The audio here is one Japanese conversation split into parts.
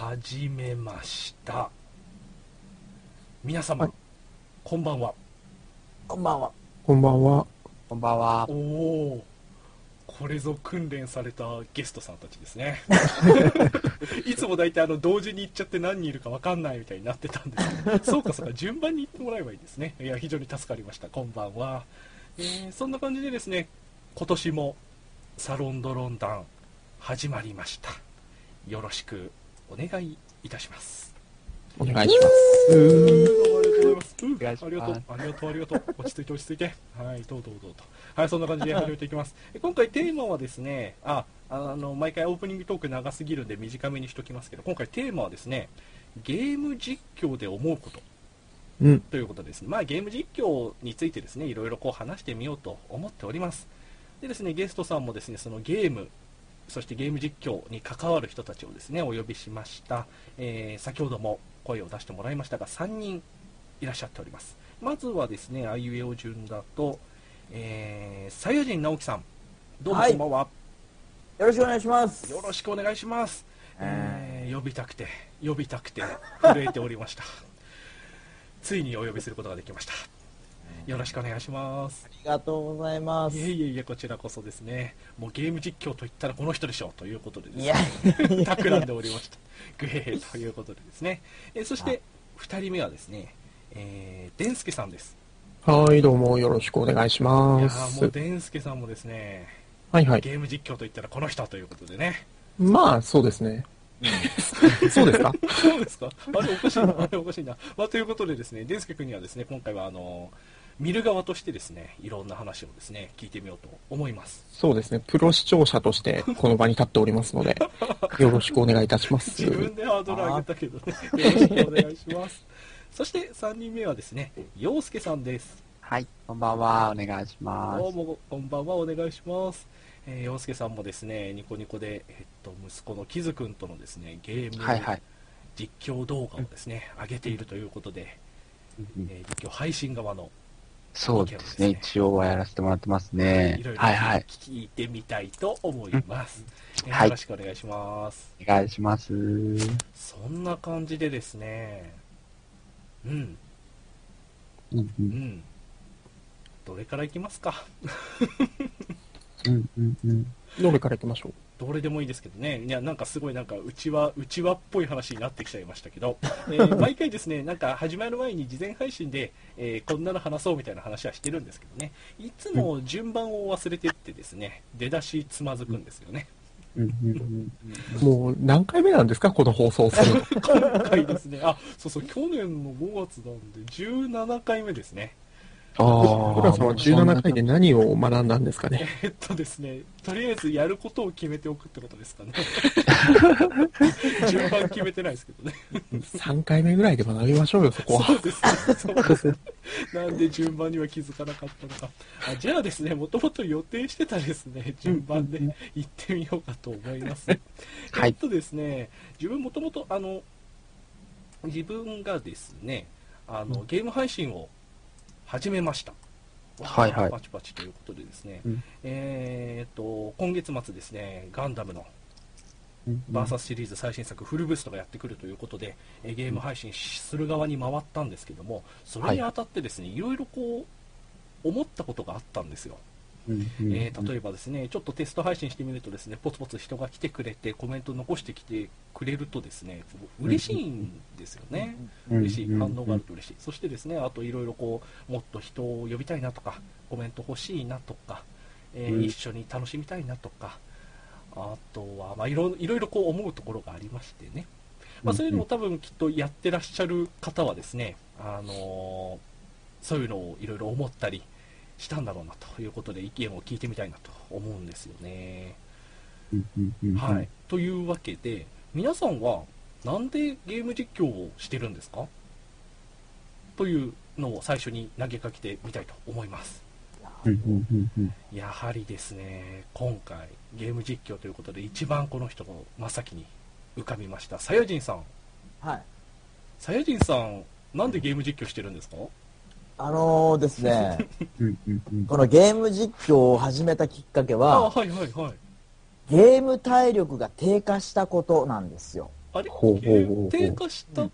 始めました。皆様、はい。こんばんは。こんばんは。こんばんは。こんばんは。お。おこれぞ訓練されたゲストさんたちですね。いつも大体あの同時に行っちゃって何人いるか分かんないみたいになってたんですけど。そうかそうか順番に行ってもらえばいいですね。いや非常に助かりました。こんばんは、えーそんな感じでですね今年もサロンドロンダン始まりました。よろしくお願いいたしますお願いします。どうもありがとうございます。うんお願いしますありがとう、ありがとう。落ち着いて、落ち着いて。はい、どうどうどうと。はい、そんな感じで始めていきます。え今回テーマはですね、あ、あの、毎回オープニングトーク長すぎるんで短めにしときますけど、今回テーマはですね、ゲーム実況で思うことうん。ということですね。まあ、ゲーム実況についてですね、いろいろこう話してみようと思っております。でですね、ゲストさんもですね、そのゲーム、そしてゲーム実況に関わる人たちをですね、お呼びしました。えー先ほども声を出してもらいましたが、3人いらっしゃっております。まずはですね、あいうえお順だと、えー、さやじん直樹さん、どうもはいこんばんは。よろしくお願いします。よろしくお願いします。ええー呼びたくて、呼びたくて、震えておりました。ついにお呼びすることができました。よろしくお願いします。ありがとうございます。いえいえいえ、こちらこそですね、もうゲーム実況といったらこの人でしょうということでですいやね、企んでおりました。グヘヘということでですね。えーそして、2人目はですね、えー、デンスケさんです。はい、どうもよろしくお願いしいまやーすもう。デンスケさんもですね、はいはい。ゲーム実況といったらこの人ということでね。まあ、そうですね。そうですか？そうですか？あれおかしいな、あれおかしいな。まあ、ということでですね、デンスケ君にはですね、今回はあの、見る側としてですね、いろんな話をですね、聞いてみようと思います。そうですね。プロ視聴者としてこの場に立っておりますので、よろしくお願いいたします。自分でハードル上げたけどね、よろしくお願いします。そして3人目はですね、陽介さんです。はい、こんばんは、お願いしますどう。もこんばんは、お願いします。えー、陽介さんもですね、ニコニコで、えっと、息子のキズ君とのですね、ゲームはいはい。実況動画をですね、上げているということで、うんえー実況配信側のそうですね、一応はやらせてもらってますねいろい。ろはいはい。聞いてみたいと思います。えーはいよろしくお願いします。お願いします。そんな感じでですね、うん、うんう。うんん。どれからいきますか？うんうんうん。どれから行きましょう？どれでもいいですけどね。いや、なんかすごいなんか、うちわ、うちわっぽい話になってきちゃいましたけど、えー毎回ですね、なんか始まる前に事前配信で、えーこんなの話そうみたいな話はしてるんですけどね、いつも順番を忘れてってですね、出だしつまずくんですよね。うんうんうんもう何回目なんですか？この放送するの。今回ですね、あ、そうそう、去年の5月なんで、17回目ですね。ああ。浦さんは17回で何を学んだんですかね？えっとですね、とりあえずやることを決めておくってことですかね。順番決めてないですけどね。?3 回目ぐらいで学びましょうよ、そこは。そうですね。そうですね。なんで順番には気づかなかったのか。あじゃあですね、もともと予定してたですね、順番で行ってみようかと思います。はいえっとですね、自分もともと、あの、自分がですね、あの、ゲーム配信を始めました。はいはい。パチパチということでですね、うん。えーっと、今月末ですね、ガンダムのうん。バーサスシリーズ最新作フルブーストがやってくるということで、えーゲーム配信する側に回ったんですけども、それにあたってですね、いろいろこう、思ったことがあったんですよ。うんうんえー例えばですね、ちょっとテスト配信してみるとですね、ポツポツ人が来てくれて、コメント残してきてくれるとですね、嬉しいんですよね。うん嬉しい、うん反応があると嬉しい。そしてですね、あといろいろこう、もっと人を呼びたいなとか、コメント欲しいなとか、えーうん一緒に楽しみたいなとか、あとは、まあいろいろいろこう思うところがありましてね。まあそういうのを多分きっとやってらっしゃる方はですね、あのーそういうのをいろいろ思ったりしたんだろうなということで意見を聞いてみたいなと思うんですよね。はい。というわけで、皆さんはなんでゲーム実況をしてるんですか？というのを最初に投げかけてみたいと思います。やはりですね、今回ゲーム実況ということで一番この人の真っ先に浮かびました。さやじんさん。はい。さやじんさん、なんでゲーム実況してるんですか？あのーですね、このゲーム実況を始めたきっかけあは、はいはいはい。ゲーム体力が低下したことなんですよ。ああれ？ほうほうほうほう低下したか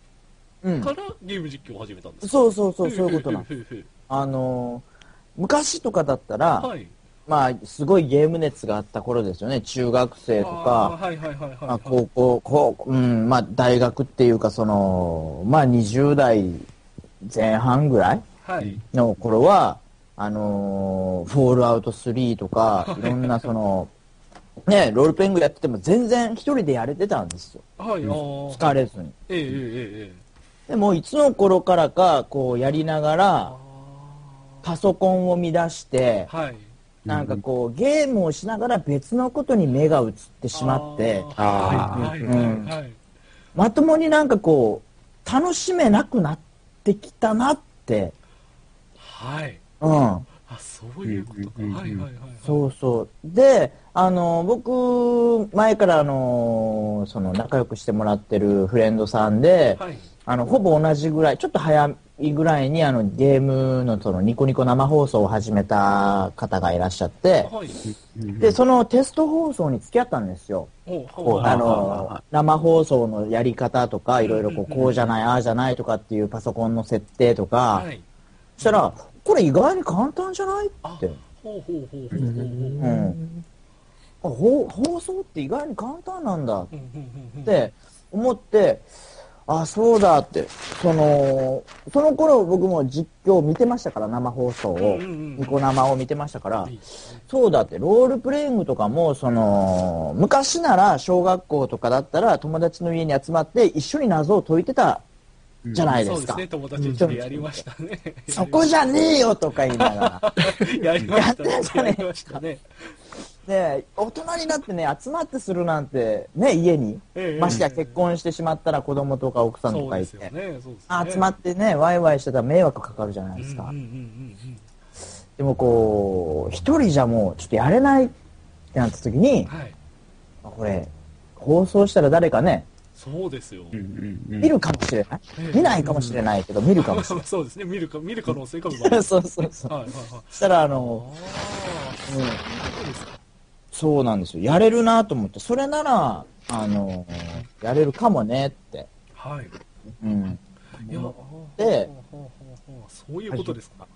うん。らゲーム実況を始めたんですか？そうそうそう、そういうことなんふうふうふうあのー昔とかだったら、はい。まあ、すごいゲーム熱があった頃ですよね。中学生とか、あーはいはいはいはい、まあ、高校、高校うん、まあ、大学っていうか、その、まあ、20代前半ぐらい。の頃は、あのーフォールアウト3とか、いろんなその、ね、ロールプレイングやってても全然一人でやれてたんですよ。はい、疲れずに。ええええええでも、いつの頃からか、こう、やりながあら、パソコンを乱して、ーはい。なんかこう、ゲームをしながら別のことに目が移ってしまって。まともになんかこう、楽しめなくなってきたなって、はい。うん。あ、そういうことか。うんはいはいはいはい。そうそう。で、あの、僕、前からあの、その仲良くしてもらってるフレンドさんで、はい。あの、ほぼ同じぐらい、ちょっと早いぐらいにあの、ゲームのそのニコニコ生放送を始めた方がいらっしゃって、はい。で、そのテスト放送に付き合ったんですよ。あはの、生放送のやり方とか、いろいろこう、こうじゃない、ああじゃないとかっていうパソコンの設定とか、はい。そしたら、これ意外に簡単じゃないあって。ほうほうほうほうほうほう。ううんん。あほ放送って意外に簡単なんだって思って、あ、そうだって。その、その頃僕も実況見てましたから、生放送を。ニコ生を見てましたからそうだって、ロールプレイングとかも、その、昔なら小学校とかだったら友達の家に集まって一緒に謎を解いてたじゃないですか。そうですね、友達でやりましたね。そこじゃねえよとか言いながら。やりましたねやってた。ねやりましたね。で、大人になってね、集まってするなんて、ね、家に。ええましてや結婚してしまったら子供とか奥さんとかいて。集まってね、ワイワイしてたら迷惑かかるじゃないですか。うんうんうんうんでもこう、一人じゃもうちょっとやれないってなった時にうん。、はい。あこれ、放送したら誰かね、そうですよ。見るかもしれない？見ないかもしれないけど、見るかもしれ そうですね。見るか、見る可能性が生まない。れる。そうそうそう。はいはいはい。そしたらああの、あ、うん、そうなんですよ。やれるなと思って、それなら、あの、やれるかもねって。はい。うん。いや、でそういうことですか。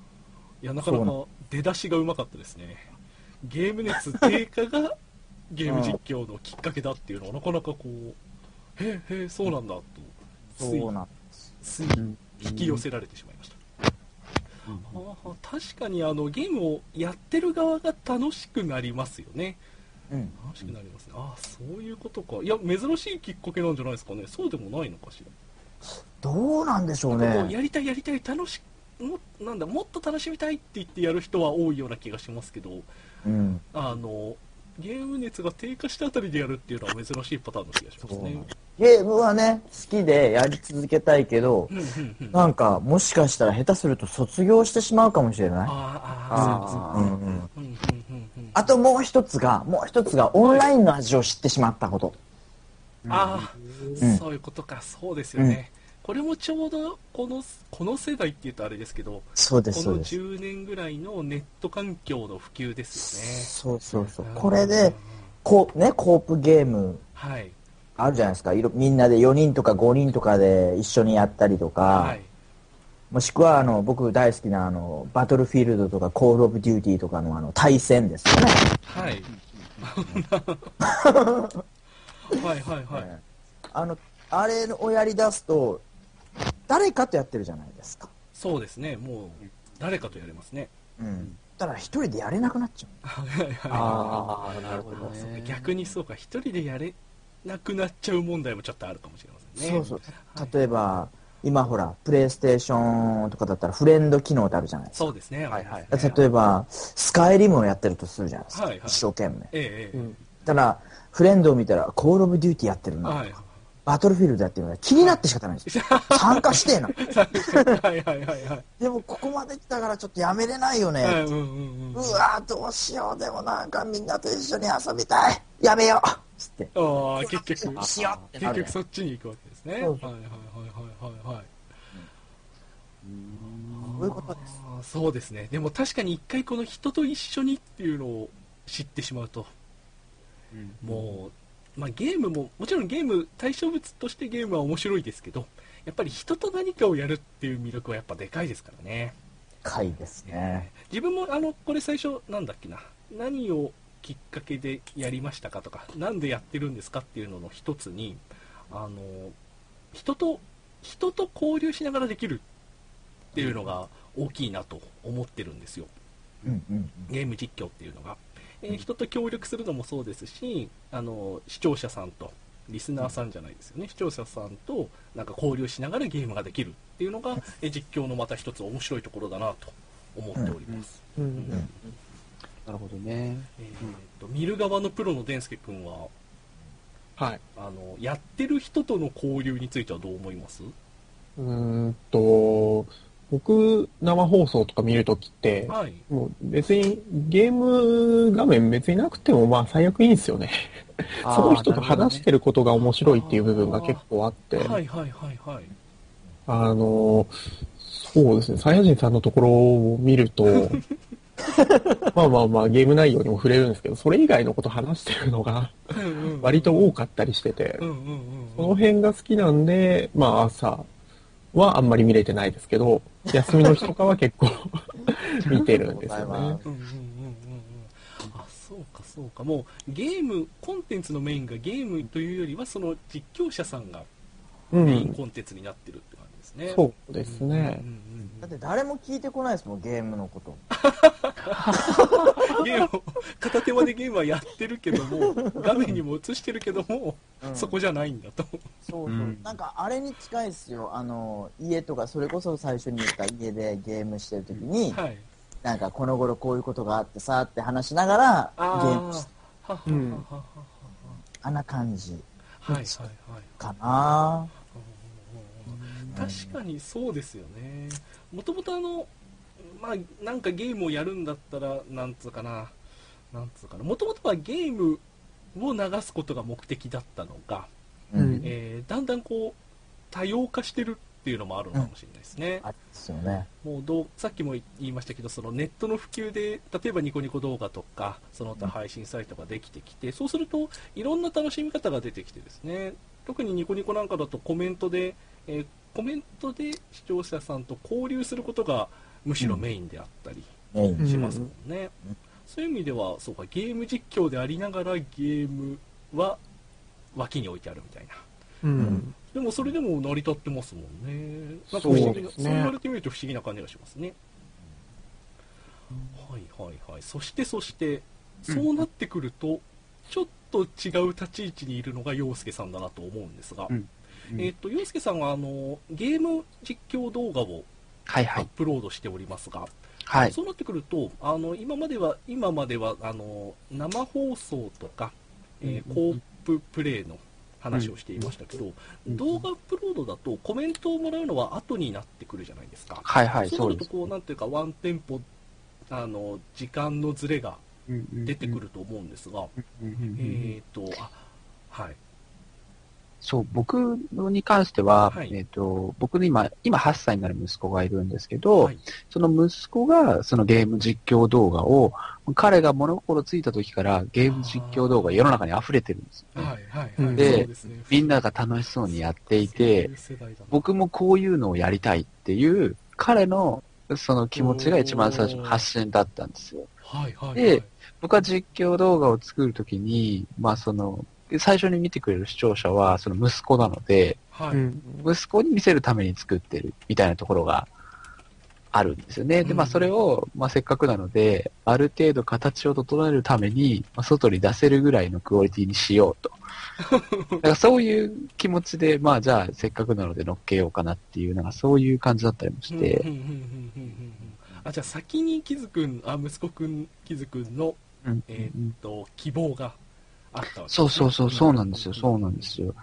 いや、なかなか出だしがうまかったですね。ゲーム熱低下がゲーム実況のきっかけだっていうのは、なかなかこう、へえ、へえ、そうなんだと、ついそうなんつい引き寄せられてしまいました。はあはあ確かにあのゲームをやってる側が楽しくなりますよね。うん。楽しくなりますね。ああ、そういうことか。いや、珍しいきっかけなんじゃないですかね。そうでもないのかしら。どうなんでしょうね。なんかこうやりたいやりたい楽しもなんだもっと楽しみたいって言ってやる人は多いような気がしますけどうん。あのゲーム熱が低下したあたりでやるっていうのは珍しいパターンの気がしますねゲームはね、好きでやり続けたいけどなんか、もしかしたら下手すると卒業してしまうかもしれない。あともう一つが、もう一つがオンラインの味を知ってしまったこと。ああ、うん。そういうことかそうですよね、これもちょうどこのこの世代っていうとあれですけどそうです、このそうです。10年ぐらいのネット環境の普及ですそうそうそう。よ。ねこれで、こう、ね、コープゲーム。はいあるじゃないですか。いろみんなで4人とか5人とかで一緒にやったりとか、はいもしくは、あの、僕大好きな、あの、バトルフィールドとか、コールオブデューティーとかの、あの、対戦ですよね。はい はいはいはいあの、あれをやり出すと、誰かとやってるじゃないですか。そうですね、もう誰かとやれますね。うん。だから一人でやれなくなっちゃ はいはいはいああ、なるほどね。逆にそうか、一人でやれなくなっちゃう問題もちょっとあるかもしれまう。せんね。そうそう。例えば、今ほら、プレイステーションとかだったらフレンド機能ってあるじゃないですか。そうですね。はいはい例えば、スカイリムをやってるとするじゃないですか。はいはい一生懸命。えええただ、フレンドを見たら、コールオブデューティーやってるな。えはい。バトルフィールドやってるの気になって仕方ないですよ。参加してえな。はいはいはいはい。でも、ここまで来たからちょっとやめれないよね。はいうんうんうん。うわどうしよう。でもなんかみんなと一緒に遊びたい。やめよう。つって。ああ、結局、しようって結局そっちに行くわけですね。はいそうはいはいはいはいはい。そういうことです。そうですね。でも確かに一回この人と一緒にっていうのを知ってしまうと、もう、まあ、ゲームももちろんゲーム対象物としてゲームは面白いですけどやっぱり人と何かをやるっていう魅力はやっぱでかいですからね深いですね。自分もあのこれ最初なんだっけな何をきっかけでやりましたかとかなんでやってるんですかっていうのの一つにあの人と人と交流しながらできるっていうのが大きいなと思ってるんですよ。うんうんゲーム実況っていうのが、えー人と協力するのもそうですしあの視聴者さんとリスナーさんじゃないですよね。視聴者さんとなんか交流しながらゲームができるっていうのが、えー実況のまた一つ面白いところだなと思っております、うん。うんなるほどね。えーと見る側のプロのデンスケ君ははい。あのやってる人との交流についてはどう思います？うーんと、僕、生放送とか見るときって、はいもう別にゲーム画面別になくてもまあ最悪いいんですよね。その人と話してることが面白いっていう部分が結構あって、はいはいはいはいあの、そうですね、サイヤ人さんのところを見ると、まあまあまあゲーム内容にも触れるんですけど、それ以外のこと話してるのがうんうんうん割と多かったりしててう、んうんうんその辺が好きなんで、まあ朝はあんまり見れてないですけど、休みの日とかは結構 見てるんですよね。うんうんうんうんうんあそうかそうかもうゲームコンテンツのメインがゲームというよりはその実況者さんがうメインん。コンテンツになってるって感じですね、そうですね。うんうんうんだって誰も聞いてこないですもん、ゲームのこと。ゲームを片手間でゲームはやってるけども 画面にも映してるけども、うん。そこじゃないんだと。そうそう、うん。なんかあれに近いですよ。あの、家とか、それこそ最初に言った家でゲームしてるときに、はい。なんかこの頃こういうことがあってさって話しながら、ゲあームしあははうんあんな感じ。はいはいはい。かな確かにそうですよね。もともとあのまあなんかゲームをやるんだったらなんつうかな。なんつうかな。もともとはゲームを流すことが目的だったのが、ううん。ん。えーだんだんこう多様化してるっていうのもあるのかもしれないですね、ありですよね。もうどうさっきも言いましたけどそのネットの普及で例えばニコニコ動画とかその他配信サイトができてきて、そうするといろんな楽しみ方が出てきてですね。特にニコニコなんかだとコメントで、えーコメントで視聴者さんと交流することがむしろメインであったりしますもんね、うんそういう意味ではそうかゲーム実況でありながらゲームは脇に置いてあるみたいなうん。でもそれでも成り立ってますもんね。なんか不そう思議な、そう言われてみると不思議な感じがしますね。はいはいはい。そしてそして、そうなってくると、ちょっと違う立ち位置にいるのが陽介さんだなと思うんですが、うんうんえっ、と、陽介さんはあの、ゲーム実況動画をアッはいはい。プロードしておりますが、はい。そうなってくると、あの、今までは、今までは、あの、生放送とか、えーコーププレイの話をしていましたけど、うん動画アップロードだとコメントをもらうのは後になってくるじゃないですか。はいはい、そう。なるとこう、なんていうか、ワンテンポ、あの、時間のズレが出てくる。ると思うんですが、うんうんうんえっ、と、あ、はい。そう、僕に関しては、はい。えっ、と、僕の今、今8歳になる息子がいるんですけど、はい。その息子がそのゲーム実況動画を、彼が物心ついた時からゲーム実況動画世の中に溢れてるんですよ。ね、はい、はい、うんはい。でね。みんなが楽しそうにやっていて僕もこういうのをやりたいっていう、彼のその気持ちが一番最初の発信だったんですよ。はい、はい。ではい。僕は実況動画を作るときに、まあその、最初に見てくれる視聴者はその息子なので、はい。うん息子に見せるために作ってるみたいなところがあるんですよね。で、まあうんそれを、まあせっかくなので、ある程度形を整えるために、まあ、外に出せるぐらいのクオリティにしようと。だからそういう気持ちで、まあじゃあせっかくなので乗っけようかなっていう、なんかそういう感じだったりもしてあじゃあ先にキズ君あ息子君キズ君の、うんえーっと希望があったわけですねそうそうそう、そうなんですよ、そうなんですよ。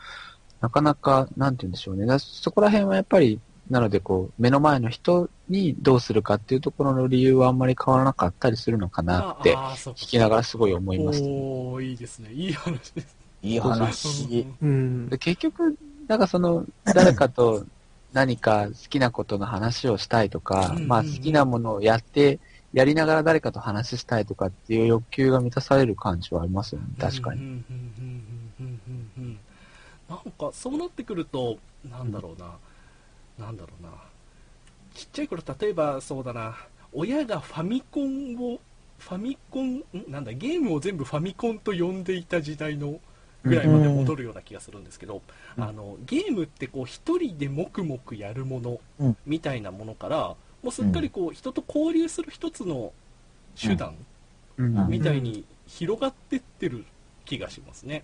なかなか、なんて言うんでしょうね。だそこら辺はやっぱり、なのでこう、目の前の人にどうするかっていうところの理由はあんまり変わらなかったりするのかなって、ああそうか聞きながらすごい思いました。おーいいですねいい話ですいい話。うんで。結局、なんかその、誰かと何か好きなことの話をしたいとかまあ好きなものをやって、やりながら誰かと話したいとかっていう欲求が満たされる感じはありますよね、確かに。にうんうんうんうんうんうん。かそうなってくるとなんだろうな、なんだろうな。ちっちゃい頃例えばそうだな。親がファミコンをファミコンん？なんだゲームを全部ファミコンと呼んでいた時代のぐらいまで戻るような気がするんですけど、うん。あのゲームってこう一人で黙々やるものうん。みたいなものからもうすっかりこう人と交流する一つの手段うんみたいに広がってってる気がしますね。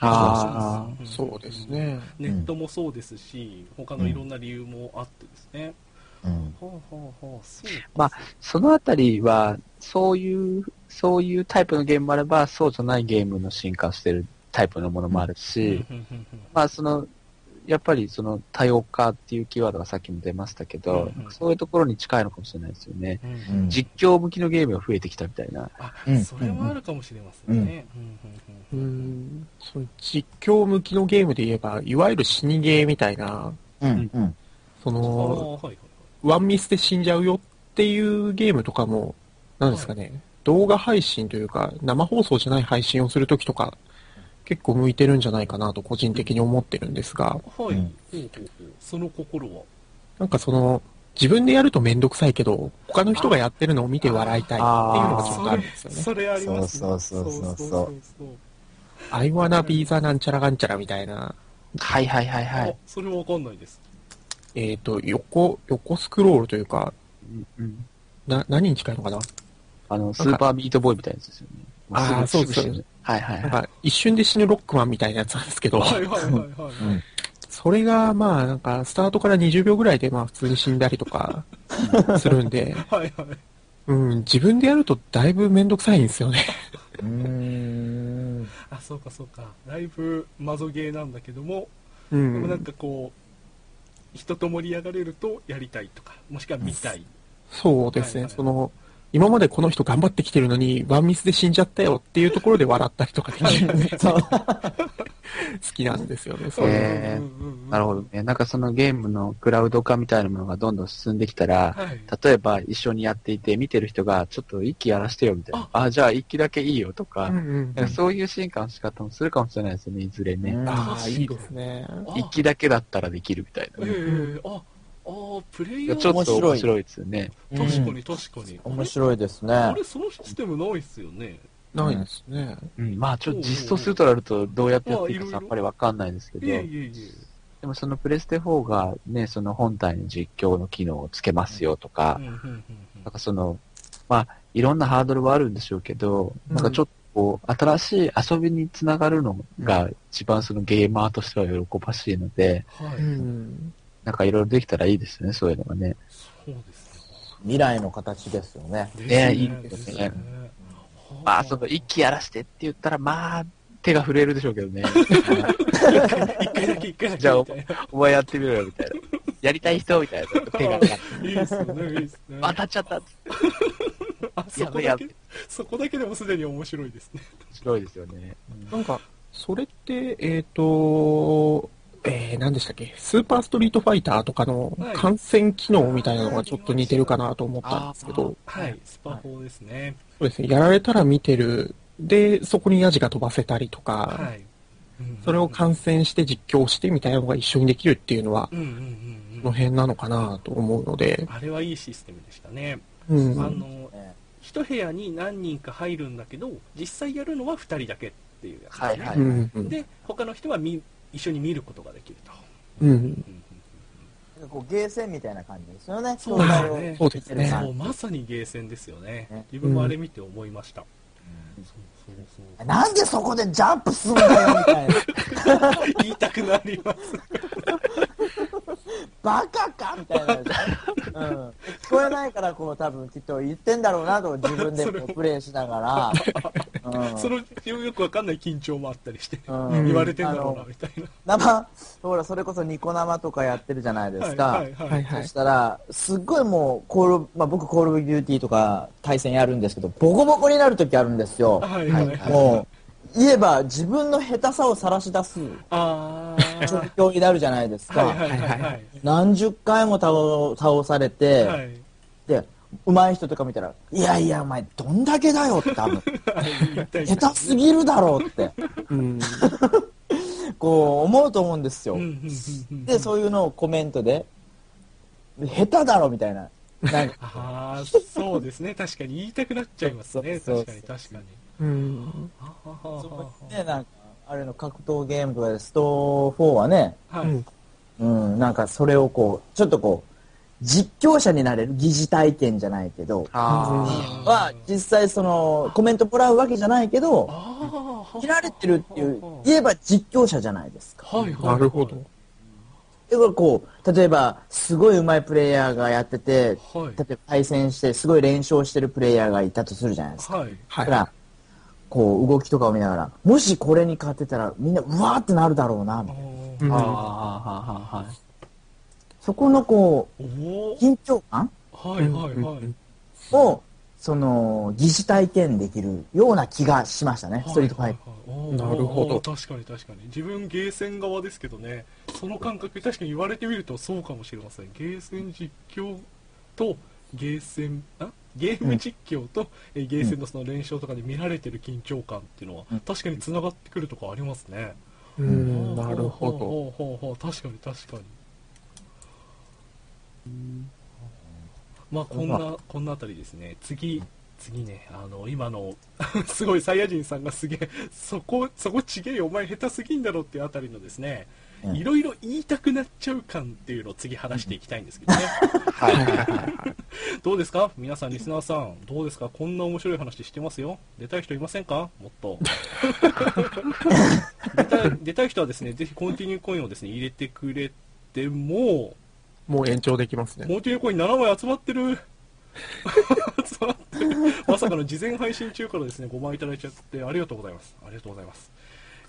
あうんそうですね。ネットもそうですし、他のいろんな理由もあってですね。うん。ほうほうほう、そうか。まあそのあたりは、そういう、そういうタイプのゲームもあれば、そうじゃないゲームの進化してるタイプのものもあるし、まあその、やっぱりその多様化っていうキーワードがさっきも出ましたけど、うんうんそういうところに近いのかもしれないですよね。うんうん実況向きのゲームが増えてきたみたいな。あう、んそれもあるかもしれませんね。うんううんうんん。そういう実況向きのゲームで言えば、いわゆる死にゲーみたいな、うん。うん。その、はいはいワンミスで死んじゃうよっていうゲームとかも、なんですかね、動画配信というか、生放送じゃない配信をするときとか、結構向いてるんじゃないかなと個人的に思ってるんですが、はい。ほううん。その心は？なんかその、自分でやるとめんどくさいけど、他の人がやってるのを見て笑いたいっていうのがちょっとあるんですよね。それありますね。そうそうそうそうそうそうそう I wanna be the なんちゃらがんちゃらみたいな、はいはいはいはあい。、それはわかんないです。えっ、と、横、横スクロールというか、うんうんな、何に近いのかな？あの、スーパーミートボーイみたいなやつですよね。あーもそうですすぐ死ぬはいはいなんはい。か一瞬で死ぬロックマンみたいなやつなんですけど、はいはいはいはい。うん。それがまあなんかスタートから20秒ぐらいでまあ普通に死んだりとかするんで、はいはい。うん、自分でやるとだいぶめんどくさいんですよね。うーん。あ、そうかそうか。だいぶマゾゲーなんだけども、うでもなんん。かこう、人と盛り上がれるとやりたいとか、もしくは見たい。そうですね。はいはいその、今までこの人頑張ってきてるのにワンミスで死んじゃったよっていうところで笑ったりとかできるそう。好きなんですよね。そういうのへーうんうんうんなるほどね。なんかそのゲームのクラウド化みたいなものがどんどん進んできたら、はい。例えば一緒にやっていて、見てる人がちょっと一機やらしてよみたいな。あじゃあ一機だけいいよとか、うんうんなんかそういう進化の仕方もするかもしれないですよね、いずれね。うんああ、いいですね。あ一機だけだったらできるみたいなえね。えあ、あープレイヤーちょっと面白いですよね。確かに確かに。面白いですね。あれ、そのシステムないっすよね。ないですね。うん、まあちょっと実装するとなるとどうやってやっていいかさっぱりわかんないですけど。でもそのプレステ4がね、その本体の実況の機能をつけますよとかうん、うんうんうんなんかその、まあいろんなハードルはあるんでしょうけど、うんなんかちょっとこう、新しい遊びにつながるのが一番そのゲーマーとしては喜ばしいので、はい。うん。なんかいろいろできたらいいですね、そういうのがね。そうです未来の形ですよね。ね。ねいいでですすねね。まあその一気やらしてって言ったら、まあ手が震えるでしょうけどね。一回だけ一回だけじゃあみたいな。お前やってみろよ、みたいな。やりたい人みたいな。手が。いいっすね、いいっすね。当たっちゃった。面あ、そこだけ、そこだけでもすでに面白いですね。白いですよね。なんか、それって、えっ、と、えー、何でしたっけ？スーパーストリートファイターとかのはい感染機能みたいなのがちょっと似てるかなと思ったんですけど、はい、スパ4ですね。そうですね、やられたら見てる、で、そこにヤジが飛ばせたりとか、はい。うんそれを観戦して実況してみたいなのが一緒にできるっていうのは、うんうんうんうん。この辺なのかなと思うので、あれはいいシステムでしたね。うん。あの、ね一部屋に何人か入るんだけど、実際やるのは二人だけっていうやつですね。はいはいうんうんで、他の人は見一緒に見ることができると。うん。うんうんなんかこうゲーセンみたいな感じですよね。そうですねそうですねそ、見てる感じまさにゲーセンですよねね。自分もあれ見て思いました。そうそうそうなんでそこでジャンプすんだよみたいな。言いたくなります。バカかみたいな。うん。聞こえないからこう多分きっと言ってんだろうなと自分でこうプレイしながら。うん。そのよくわかんない緊張もあったりして、うん言われてんだろうなみたいな。生、ほら、それこそニコ生とかやってるじゃないですか。はいはいはい。はいそしたら、すっごいもう、コール、まあ僕コールオブデューティーとか対戦やるんですけど、ボコボコになる時あるんですよ。はいはいはい。もう、言えば自分の下手さを晒し出すあ状ー。況になるじゃないですか。何十回も倒倒されて、はい。で、上手い人とか見たら、いやいや、お前、どんだけだよって多分、下手すぎるだろうって。うん。こう思うと思うんですよ。で、そういうのをコメントで、下手だろみたいな。なんか、ああ、そうですね。確かに言いたくなっちゃいますね。確かに、確かに。うん。はははははね、なんか、あれの格闘ゲームとかで、スト4はね、はい。うん。うん、なんかそれをこう、ちょっとこう、実況者になれる疑似体験じゃないけど、あは、実際その、コメントもらうわけじゃないけど、切られてるっていう、言えば実況者じゃないですか。はいはい。なるほど。だからこう、例えば、すごい上手いプレイヤーがやってて、はい。例えば対戦して、すごい連勝してるプレイヤーがいたとするじゃないですか。はい。はい。だから、こう、動きとかを見ながら、もしこれに勝ってたら、みんな、うわーってなるだろうな、みたいな。うん。あ、ああ、はい。そこのこおう、お。緊張感？はいはいはい。を、その、疑似体験できるような気がしましたね、ストリートファイター。タなるほど。確かに確かに。自分ゲーセン側ですけどね。その感覚確かに言われてみるとそうかもしれません。ゲーセン実況とゲーセンあ？ゲーム実況と、えーゲーセンのその連勝とかで見られてる緊張感っていうのは、うん。確かに繋がってくるとこありますね。うん、なるほど。ほうほうほう確かに確かにまあこんなこんなあたりですね次次ねあの今のすごいサイヤ人さんがすげえそこそこちげえよお前下手すぎんだろっていうあたりのですねうんいろいろ言いたくなっちゃう感っていうのを次話していきたいんですけどね。はい。はいはい。どうですか？皆さんリスナーさんどうですか？こんな面白い話してますよ。出たい人いませんか？もっと。出たい出たい人はですねぜひコンティニューコインをですね入れてくれてももう延長できますね。コンティニューコイン7枚集まってる。集まってる。まさかの事前配信中からですね5枚いただいちゃってありがとうございます。ありがとうございます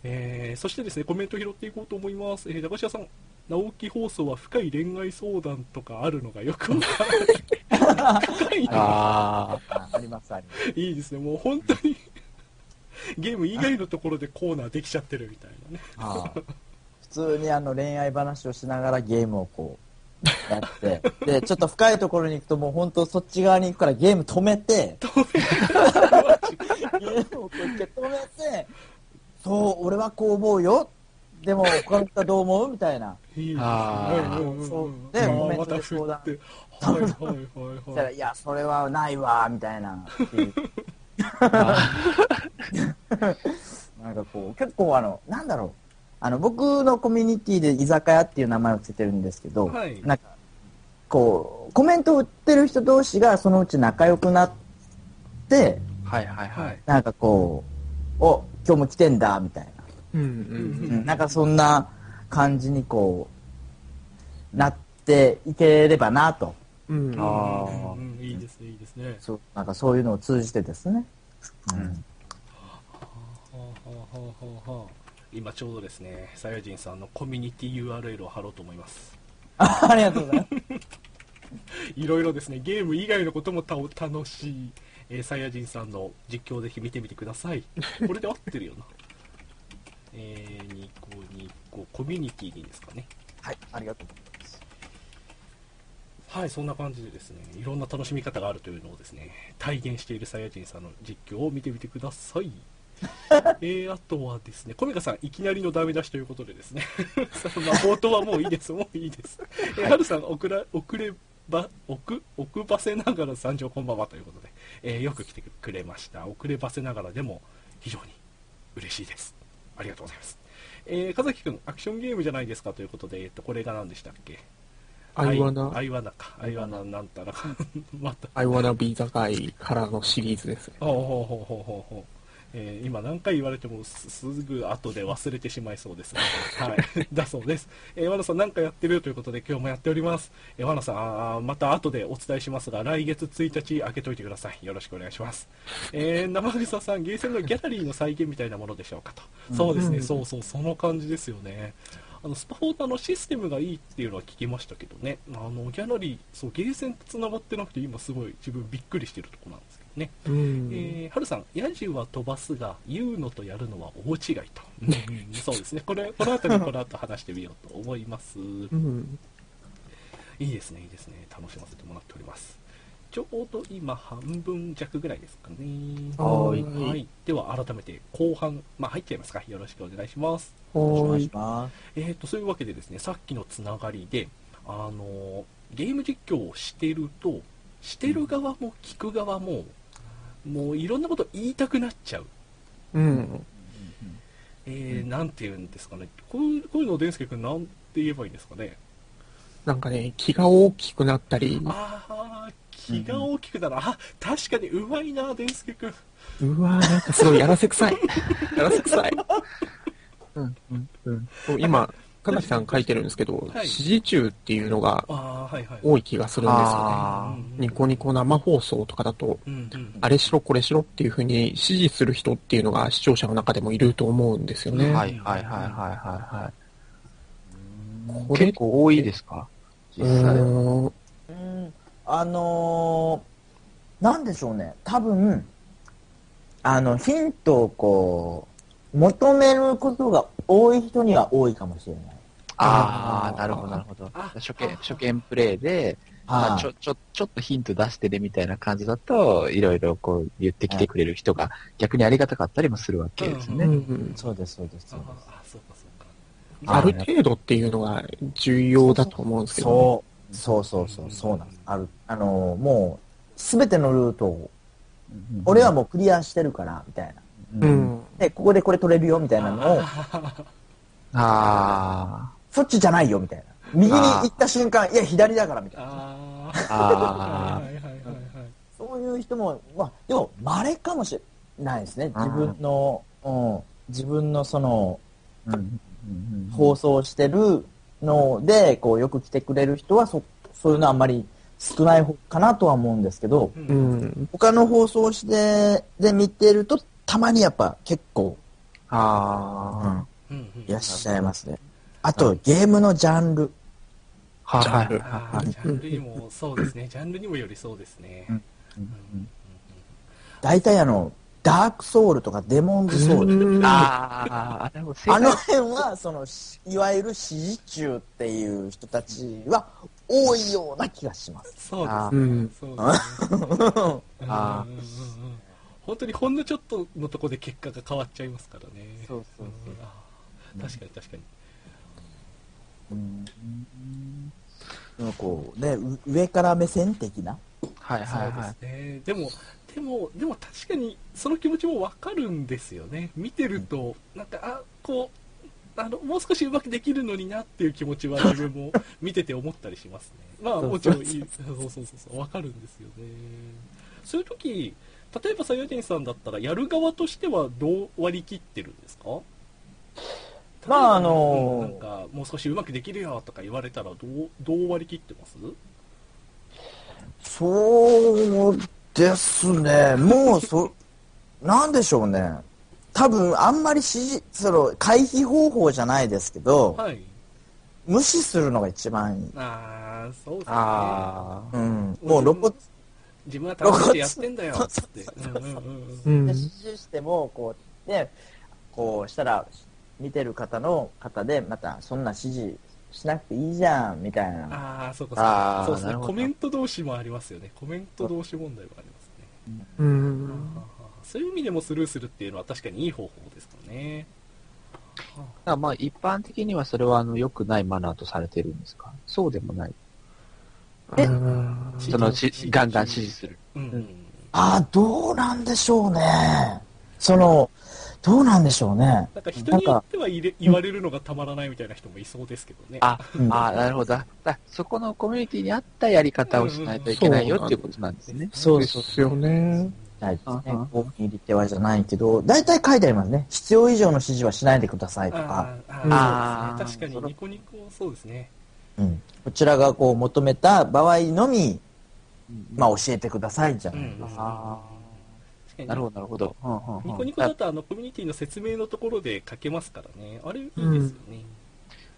えーそしてですねコメント拾っていこうと思います、えー、駄菓子屋さん直木放送は深い恋愛相談とかあるのがよくわからない。深いなあああります、あります。いいですね。もう本当にゲーム以外のところでコーナーできちゃってるみたいなね。ああ普通にあの恋愛話をしながらゲームをこうやって。でちょっと深いところに行くともう本当そっち側に行くからゲーム止めて。ゲームをこう一回止めてそう俺はこう思うよ。でも他の人はどう思う？みたいな。いいですねそう。うん。でコメントで相談。はいはいはい。はいいやそれはないわみたいな。なんかこう結構あのなんだろう。あの僕のコミュニティで居酒屋っていう名前をつけてるんですけど、はい。なんかこうコメントを売ってる人同士がそのうち仲良くなってあ。はいはいはい。なんかこうお今日も来てんだみたいな、うんううん。ん、なんかそんな感じにこうなっていければなと。うん。うん。あー。うんうんいいですねいいですね。そうなんかそういうのを通じてですね、うん。今ちょうどですねサヤジンさんのコミュニティ URL を貼ろうと思います。あありがとうございます。いろいろですねゲーム以外のこともた楽しい、えーサイヤ人さんの実況ぜひ見てみてください。これで合ってるよな。えー、ニコニココミュニティでいいですかね。はいありがとうございます。はいそんな感じでですねいろんな楽しみ方があるというのをですね体現しているサイヤ人さんの実況を見てみてください。えー、あとはですね、コミカさん、いきなりのダメ出しということでですね、そのまあ冒頭はもういいです、もういいです。えー、はるさん、遅ら遅れば、遅遅ばせながら参上こんばんはということで、えーよく来てくれました。遅ればせながらでも非常に嬉しいです。ありがとうございます。えー、かざきくん、アクションゲームじゃないですかということで、えっと、これが何でしたっけ？アイワナ、アイワナか。アイワナなんたらか。また。アイワナビーザガイからのシリーズですね。ほうほうほうほうほうほう。えー今何回言われてもすすぐ後で忘れてしまいそうですので、はい、だそうです。えー、和野さん何かやってるということで今日もやっております。えー、和野さんまた後でお伝えしますが、来月1日開けといてください。よろしくお願いします。えー、生草さん、ゲーセンのギャラリーの再現みたいなものでしょうかと。そうですね、うんそうそう、その感じですよね。あのスパフォーターのシステムがいいっていうのは聞きましたけどね、あのギャラリー、そうゲーセンと繋がってなくて、今すごい自分びっくりしてるところなんですけどね。うん。えー、はるさん、ヤジは飛ばすが、言うのとやるのは大違いと。うんそうですね。これ、この後にこの後話してみようと思います。うん。いいですね、いいですね。楽しませてもらっております。ちょうど今半分弱ぐらいですかね。はーいはい。では改めて後半、まあ入っちゃいますか。よろしくお願いします。お願い。します。えーと、そういうわけでですね、さっきのつながりで、あの、ゲーム実況をしてると、してる側も聞く側も、もういろんなこと言いたくなっちゃう。うん。えー、なんて言うんですかね。こういうこういうのをデンスケ君なんて言えばいいんですかね。なんかね、気が大きくなったり、ああ、気が大きくなる。あ、確かにうまいな、デンスケ君。うわーなんかすごいやらせくさい。やらせくさい。うん、うん、うん。今、かなきさん書いてるんですけど、はい指示中っていうのが。多い気がするんですよね。ニコニコ生放送とかだと。あれしろこれしろっていう風に指示する人っていうのが視聴者の中でもいると思うんですよね。はい、はい、はい、はい、はいはい。これ結構多いですか？実う際。うんあのー、なんでしょうね。多分、あの、ヒントをこう、求めることが多い人には多いかもしれない。ああ、なるほど、なるほどあ。初見、初見プレイで、まあ、はいちょ、ちょ、ちょっとヒント出してねみたいな感じだと、いろいろこう言ってきてくれる人が逆にありがたかったりもするわけですようね。んそうです、そうです、あそうです。あ、そうかそうか。ある程度っていうのが重要だと思うんですけど、そう、そうそうそう、そうなんです。ある、あのーもう、すべてのルートを、俺はもうクリアしてるから、みたいな。う。うんん。で、ここでこれ取れるよ、みたいなのを、あそっちじゃないよ、みたいな。右に行った瞬間、いや、左だから、みたいな。ああ。あ。あはいはいはいはい。そういう人も、まあ、でも、稀かもしれないですね。自分の、うん、自分のその、あ。うん。放送してるので、こう、よく来てくれる人は、そ、そういうのはあんまり少ない方かなとは思うんですけど、ううんん。他の放送して、で見てると、たまにやっぱ結構、あうんうんいらっしゃいますね。あと、ゲームのジャンル。あ。はいはいジャンルあージャンルにもそうですね。ジャンルにもよりそうですね。大体あの、ダークソウルとかデモンズソウル。うんああ。あの辺は、その、しいわゆる支持中っていう人たちは多いような気がします。そうですあね。うん。そうですね。あうんうんうんうん本当にほんのちょっとのとこで結果が変わっちゃいますからね。そうそううんあー確かに確かに。うん。でもこう、ね、う上から目線的な？はいはいそうはい。ですね。でも、でも、でも確かにその気持ちもわかるんですよね。見てると、なんか、あ、こう、あの、もう少しうまくできるのになっていう気持ちは自分も 見てて思ったりしますね。まあそうもちろんいい、そうそうそうそう、わかるんですよね。そういう時、例えばさやてんさんだったら、やる側としてはどう割り切ってるんですか？まああのうんなんか、もう少しうまくできるよとか言われたら、どう、どう割り切ってます？そうですね。もう、そ、なんでしょうね。多分、あんまり指示、その、回避方法じゃないですけど、はい。無視するのが一番いい。ああ、そうですね。ああ。うん。もう、露骨自分は楽しくてやってんだよっつって。うんうんうんううんんで。指示しても、こう、ね、こうしたら、見てる方の方で、また、そんな指示しなくていいじゃん、みたいな。ああ、そうかそうか。そうですね。コメント同士もありますよね。コメント同士問題もありますね。うん。そういう意味でもスルーするっていうのは確かにいい方法ですからね。だまあ一般的にはそれはあの良くないマナーとされてるんですか？そうでもない。え？うんそのしガンガン指示する。うんうん。ああ、どうなんでしょうね。その、どうなんでしょうね。なんか人によっては言われるのがたまらないみたいな人もいそうですけどね。あ、うんあなるほど。だだそこのコミュニティに合ったやり方をしないといけないよっていうことなんですね。そうですよね。ないですね。大きい手はじゃないけど、大体書いてありますね。必要以上の指示はしないでくださいとか、あーうんあー、そうですね。確かにニコニコそうですね。うん、こちらがこう求めた場合のみ、まあ教えてくださいじゃないですか。あ確かになるほど、なるほど。うんうんうんニコニコだとあのコミュニティの説明のところで書けますからね。あれいいですよね。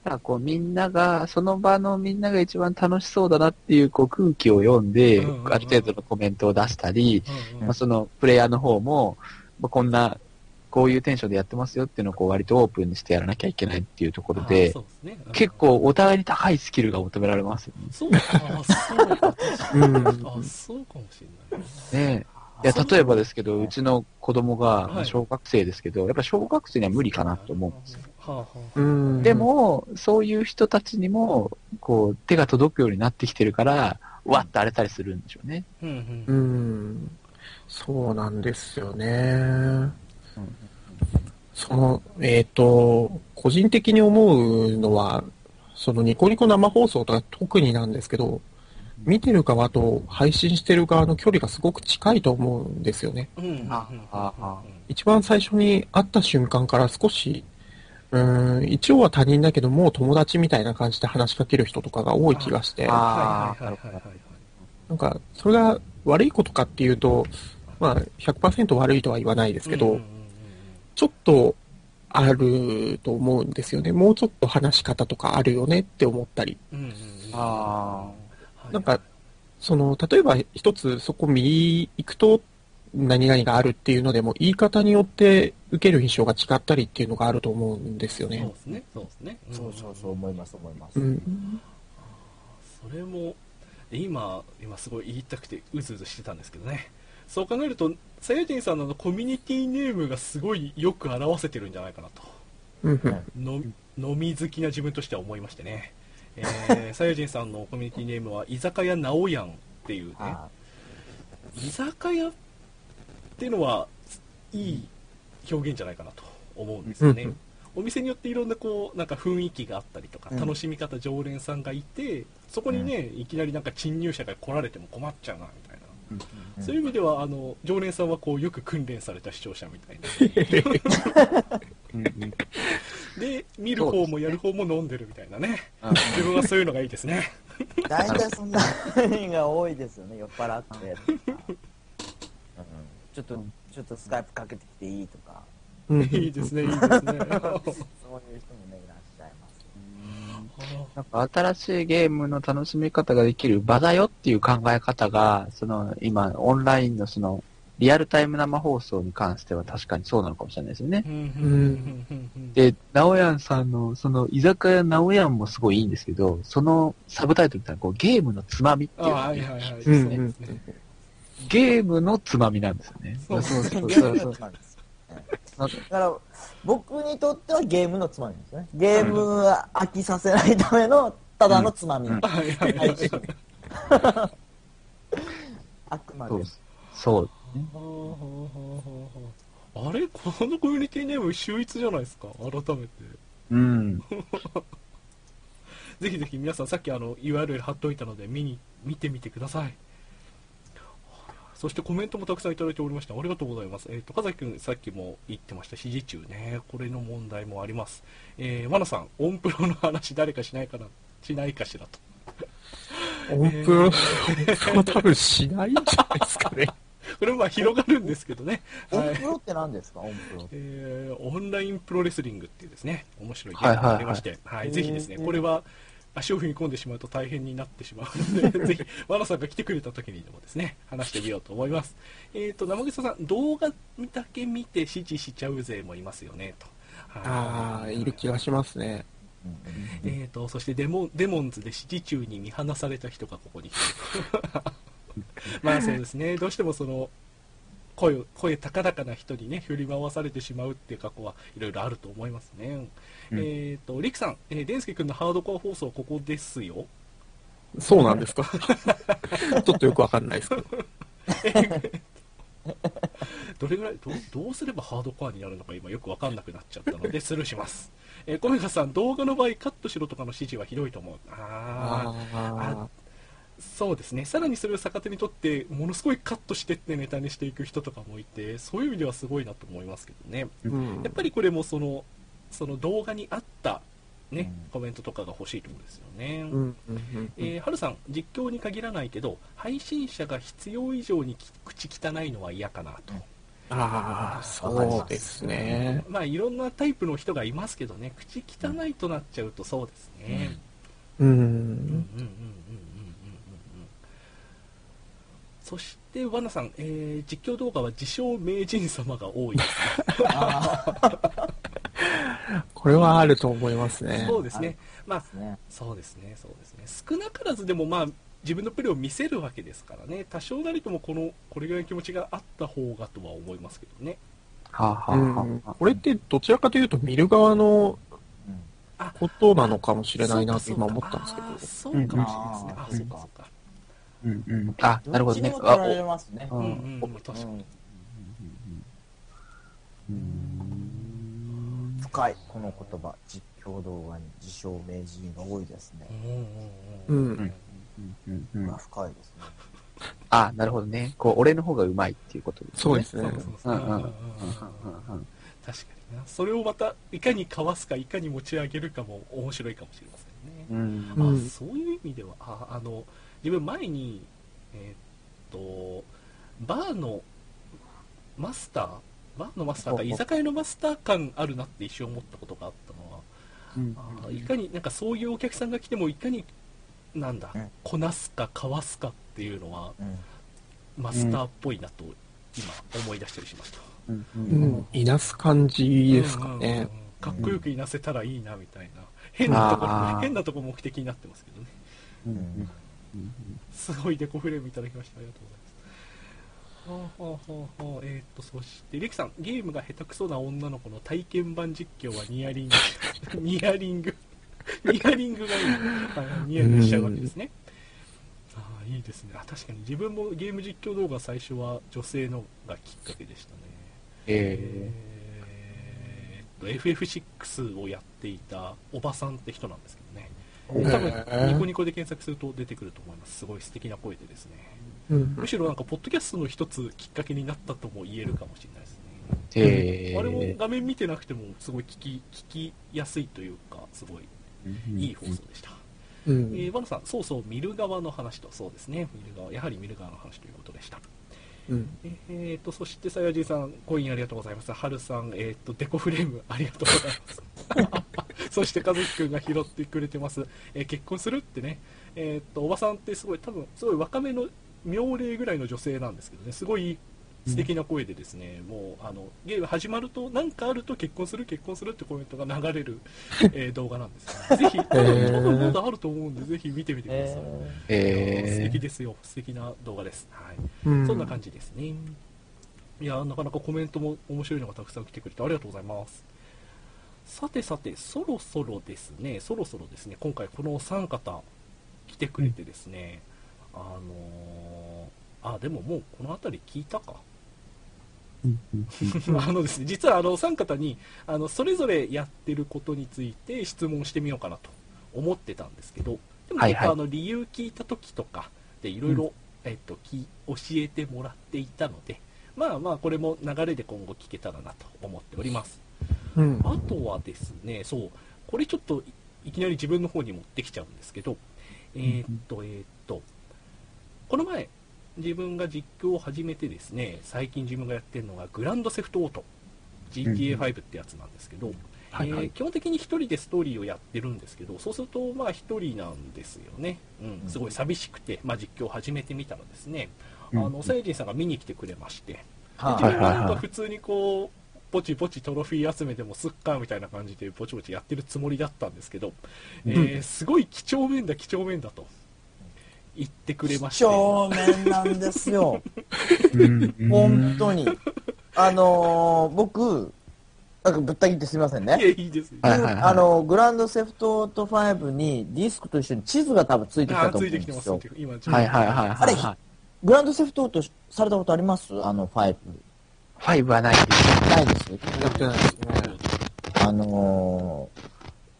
だからこうみんなが、その場のみんなが一番楽しそうだなっていうこう空気を読んで、うんうんうんある程度のコメントを出したり、うんうんまあ、そのプレイヤーの方も、まあ、こんなこういうテンションでやってますよっていうのをこう割とオープンにしてやらなきゃいけないっていうところあでそう、ですね。うん結構お互いに高いスキルが求められますよそうか、あそうか。うん。あ、そうかもしれない。ね。ねいや、例えばですけど、うちの子供がはい小学生ですけど、やっぱ小学生には無理かなと思うんですよ。はあはうん。で、も、そういう人たちにも、こう、手が届くようになってきてるから、わっと荒れたりするんでしょうね。あ。うんうんう。ん。そうなんですよね。その、えっ、と、個人的に思うのは、そのニコニコ生放送とか特になんですけど、見てる側と配信してる側の距離がすごく近いと思うんですよね。うん。一番最初に会った瞬間から少し、うーん、一応は他人だけどもう友達みたいな感じで話しかける人とかが多い気がして、あはいはいはいはいはい。なんか、それが悪いことかっていうと、まあ、100%悪いとは言わないですけど、ちょっとあると思うんですよね。もうちょっと話し方とかあるよねって思ったり。うんあはいなんか、その、例えば一つそこ右行くと何々があるっていうのでも、言い方によって受ける印象が違ったりっていうのがあると思うんですよね。そうですね、そうですね。んそうそうそう思います思います。うん。それも今今すごい言いたくてうずうずしてたんですけどねそう考えるとさやじんさんのコミュニティネームがすごいよく表せてるんじゃないかなとうんうんの飲み好きな自分としては思いましてねえーさやじんさんのコミュニティネームは居酒屋なおやんっていうね。あ居酒屋っていうのはいい表現じゃないかなと思うんですよね、うんうん。お店によっていろんなこうなんか雰囲気があったりとか、うん。楽しみ方常連さんがいてそこにね、いきなりなんか侵入者が来られても困っちゃうなみたいな、うん。そういう意味ではあの常連さんはこうよく訓練された視聴者みたいな で見る方もやる方も飲んでるみたいなね。自分はそういうのがいいですね。大体そんなのが多いですよね、酔っ払って。ちょっと、ちょっとスカイプかけてきていいとか。うん。いいですねいいですね。そういう人もね、いらっしゃいます。なんか新しいゲームの楽しみ方ができる場だよっていう考え方が、その今オンラインのそのリアルタイム生放送に関しては確かにそうなのかもしれないですよね。でで、ナオヤンさん。のその居酒屋ナオヤンもすごいいいん。ですけど、そのサブタイトルってのはこうゲームのつまみっていう、ですねゲームのつまみなん。ですよね。そうそうそうそうのつまみです。だから、僕にとってはゲームのつまみですね。ゲームは飽きさせないための、ただのつまみ。あくまでそう。そう。あれ？このコミュニティネーム秀逸じゃないですか？改めて。うん。ぜひぜひ皆さんさっきあの URL 貼っておいたので見に見てみてください。そしてコメントもたくさんいただいておりましたありがとうございます。えっ、と風崎君さっきも言ってました。指示中ね。これの問題もあります。えー、マナさんオンプロの話誰かしないかな？しないかしらと。オンプロ、オンプロは多分しないんじゃないですかね。これもまあ広がるんですけどね。オはい。ンプロって何ですか？オンプロ。えーオンラインプロレスリングっていうですね、面白いゲームがありまして、はいぜひですね、これは足を踏み込んでしまうと大変になってしまうので、ぜひ、ワナさんが来てくれた時にでもですね、話してみようと思います。えっ、と、生草さん、動画だけ見て指示しちゃう勢もいますよね、と。ああ、いる気がしますね。えー、とそしてデモデモンズで指示中に見放された人がここに来て まあそうですね。どうしてもその声を声高々な人にね振り回されてしまうっていう過去はいろいろあると思いますね、うん。えっ、とリクさん、えー、デンスケ君のハードコア放送ここですよ。そうなんですか？ちょっとよくわかんないですけど。どれぐらいどうどうすればハードコアになるのか今よく分かんなくなっちゃったのでスルーします、えー、コメガさん動画の場合カットしろとかの指示はひどいと思う。あああそうですね。さらにそれを逆手にとってものすごいカットしてってネタにしていく人とかもいてそういう意味ではすごいなと思いますけどね。ーうん。やっぱりこれもそのその動画に合ったね、うん。コメントとかが欲しいところですよね、うんえー、はるさん実況に限らないけど配信者が必要以上にき口汚いのは嫌かなと、ああ、そうですね。まあいろんなタイプの人がいますけどね。口汚いとなっちゃうとそうですね、ううん。うんうんうんうんうんん。うんそしで、ワナさん、えー実況動画は自称名人様が多いですね。あ これはあると思いますね。そうですね。まあ。そうですね、そうですね。少なからずでも、まあ、自分のプレーを見せるわけですからね、多少なりともこの、これぐらいの気持ちがあった方がとは思いますけどね。はあ、はあうんはあ、これってどちらかというと見る側のことなのかもしれないなと今思ったんですけど。そうかもしれないですね。あ、うんそうかそうか。うんうん。あ、なるほどねどっちに。も取られますね。うんうんうん、確かに。うんうん深い、この言葉。実況動画に自称名人が多いですね。うんうんうん。うん。うんうん深いですね。あ、なるほどね。こう、俺の方がうまいっていうことですね。そうですねそう。そうそう。うんうんうんうんうんうんうん確かにな。それをまた、いかにかわすか、いかに持ち上げるかも面白いかもしれませんね。うん。うんあそういう意味ではああの自分前にえーっとバーのマスターバーのマスターか居酒屋のマスター感あるなって一瞬思ったことがあったのはうん。あいかになんかそういうお客さんが来てもいかになんだ、うん。こなすかかわすかっていうのはうん。マスターっぽいなと今思い出したりしました、うん。ううん。ん。いなす感じですかうんうんうんね。かっこよくいなせたらいいなみたいな。変なところ変なとこ目的になってますけどね。うんうんすごいデコフレームいただきました。ありがとうございます。はあはあはあはあ、えー、っと、そして、リキさん、ゲームが下手くそな女の子の体験版実況はニアリング、ニアリング、ニアリングがいい。はいニアリングしちゃうわけですね。ああ、いいですね。あ、確かに自分もゲーム実況動画最初は女性のがきっかけでしたね。ええーっと、FF6 をやっていたおばさんって人なんですけどね。へ多分ーニコニコで検索すると出てくると思います。すごい素敵な声でですね。うんむしろなんか、ポッドキャストの一つきっかけになったとも言えるかもしれないですね。ー、えあれもー、画面見てなくても、すごい聞き、聞きやすいというか、すごいいい放送でした。うんえー、ワナさん、そうそう、見る側の話と、そうですね、見る側、やはり見る側の話ということでした。うん。えーと、そして、さやじいさん、コインありがとうございます。はるさん、えーと、デコフレーム、ありがとうございます。そして、かずきくんが拾ってくれてます。えー結婚するってね、えーと、おばさんってすごい、多分、すごい若めの、妙齢ぐらいの女性なんですけどね、すごい素敵な声でですね、もう、あの、ゲーム始まると、なんかあると結婚する、結婚するってコメントが流れる、えー動画なんですよ、ね。ぜひ、多分、まだあると思うんで、ぜひ見てみてください。え素え敵ですよ、素敵な動画です。はい。うんそんな感じですね。いや、なかなかコメントも面白いのがたくさん来てくれてありがとうございます。さてさて、そろそろですね、そろそろですね、今回このお三方来てくれてですね、あのーあ、でももうこの辺り聞いたか。あのですね、実はあのお三方にあのそれぞれやってることについて質問してみようかなと思ってたんですけど、でも結構あの理由聞いた時とかでいろいろえっとき教えてもらっていたので、まあまあこれも流れで今後聞けたらなと思っております。うん。あとはですね、そう、これちょっといいきなり自分の方に持ってきちゃうんですけど、えーっと、えーっと、この前、自分が実況を始めてですね、最近自分がやってるのがグランドセフトオート、GTA5 ってやつなんですけど、はいはい。えー基本的に一人でストーリーをやってるんですけど、そうすると、まあ一人なんですよね。うん、すごい寂しくて、まあ実況を始めてみたらですね、あうん。の、サイジンさんが見に来てくれまして、は自分なんか普通にこう、ポチポチトロフィー集めてもすっかみたいな感じでポチポチやってるつもりだったんですけど、えーすごい几帳面だ几帳面だと言ってくれまして、正面なんですよ。うん本当に。あのー、僕、なんかぶった切ってすみませんいやね。いいですよ、はいはいはいあの、グランドセフトオート5にディスクと一緒に地図が多分ついてきあたと思ーついてきてますうんですよ。今はいはいはいあれはいはい。グランドセフトオートされたことあります？あの5。5はないです。ないです。やってないですね。あの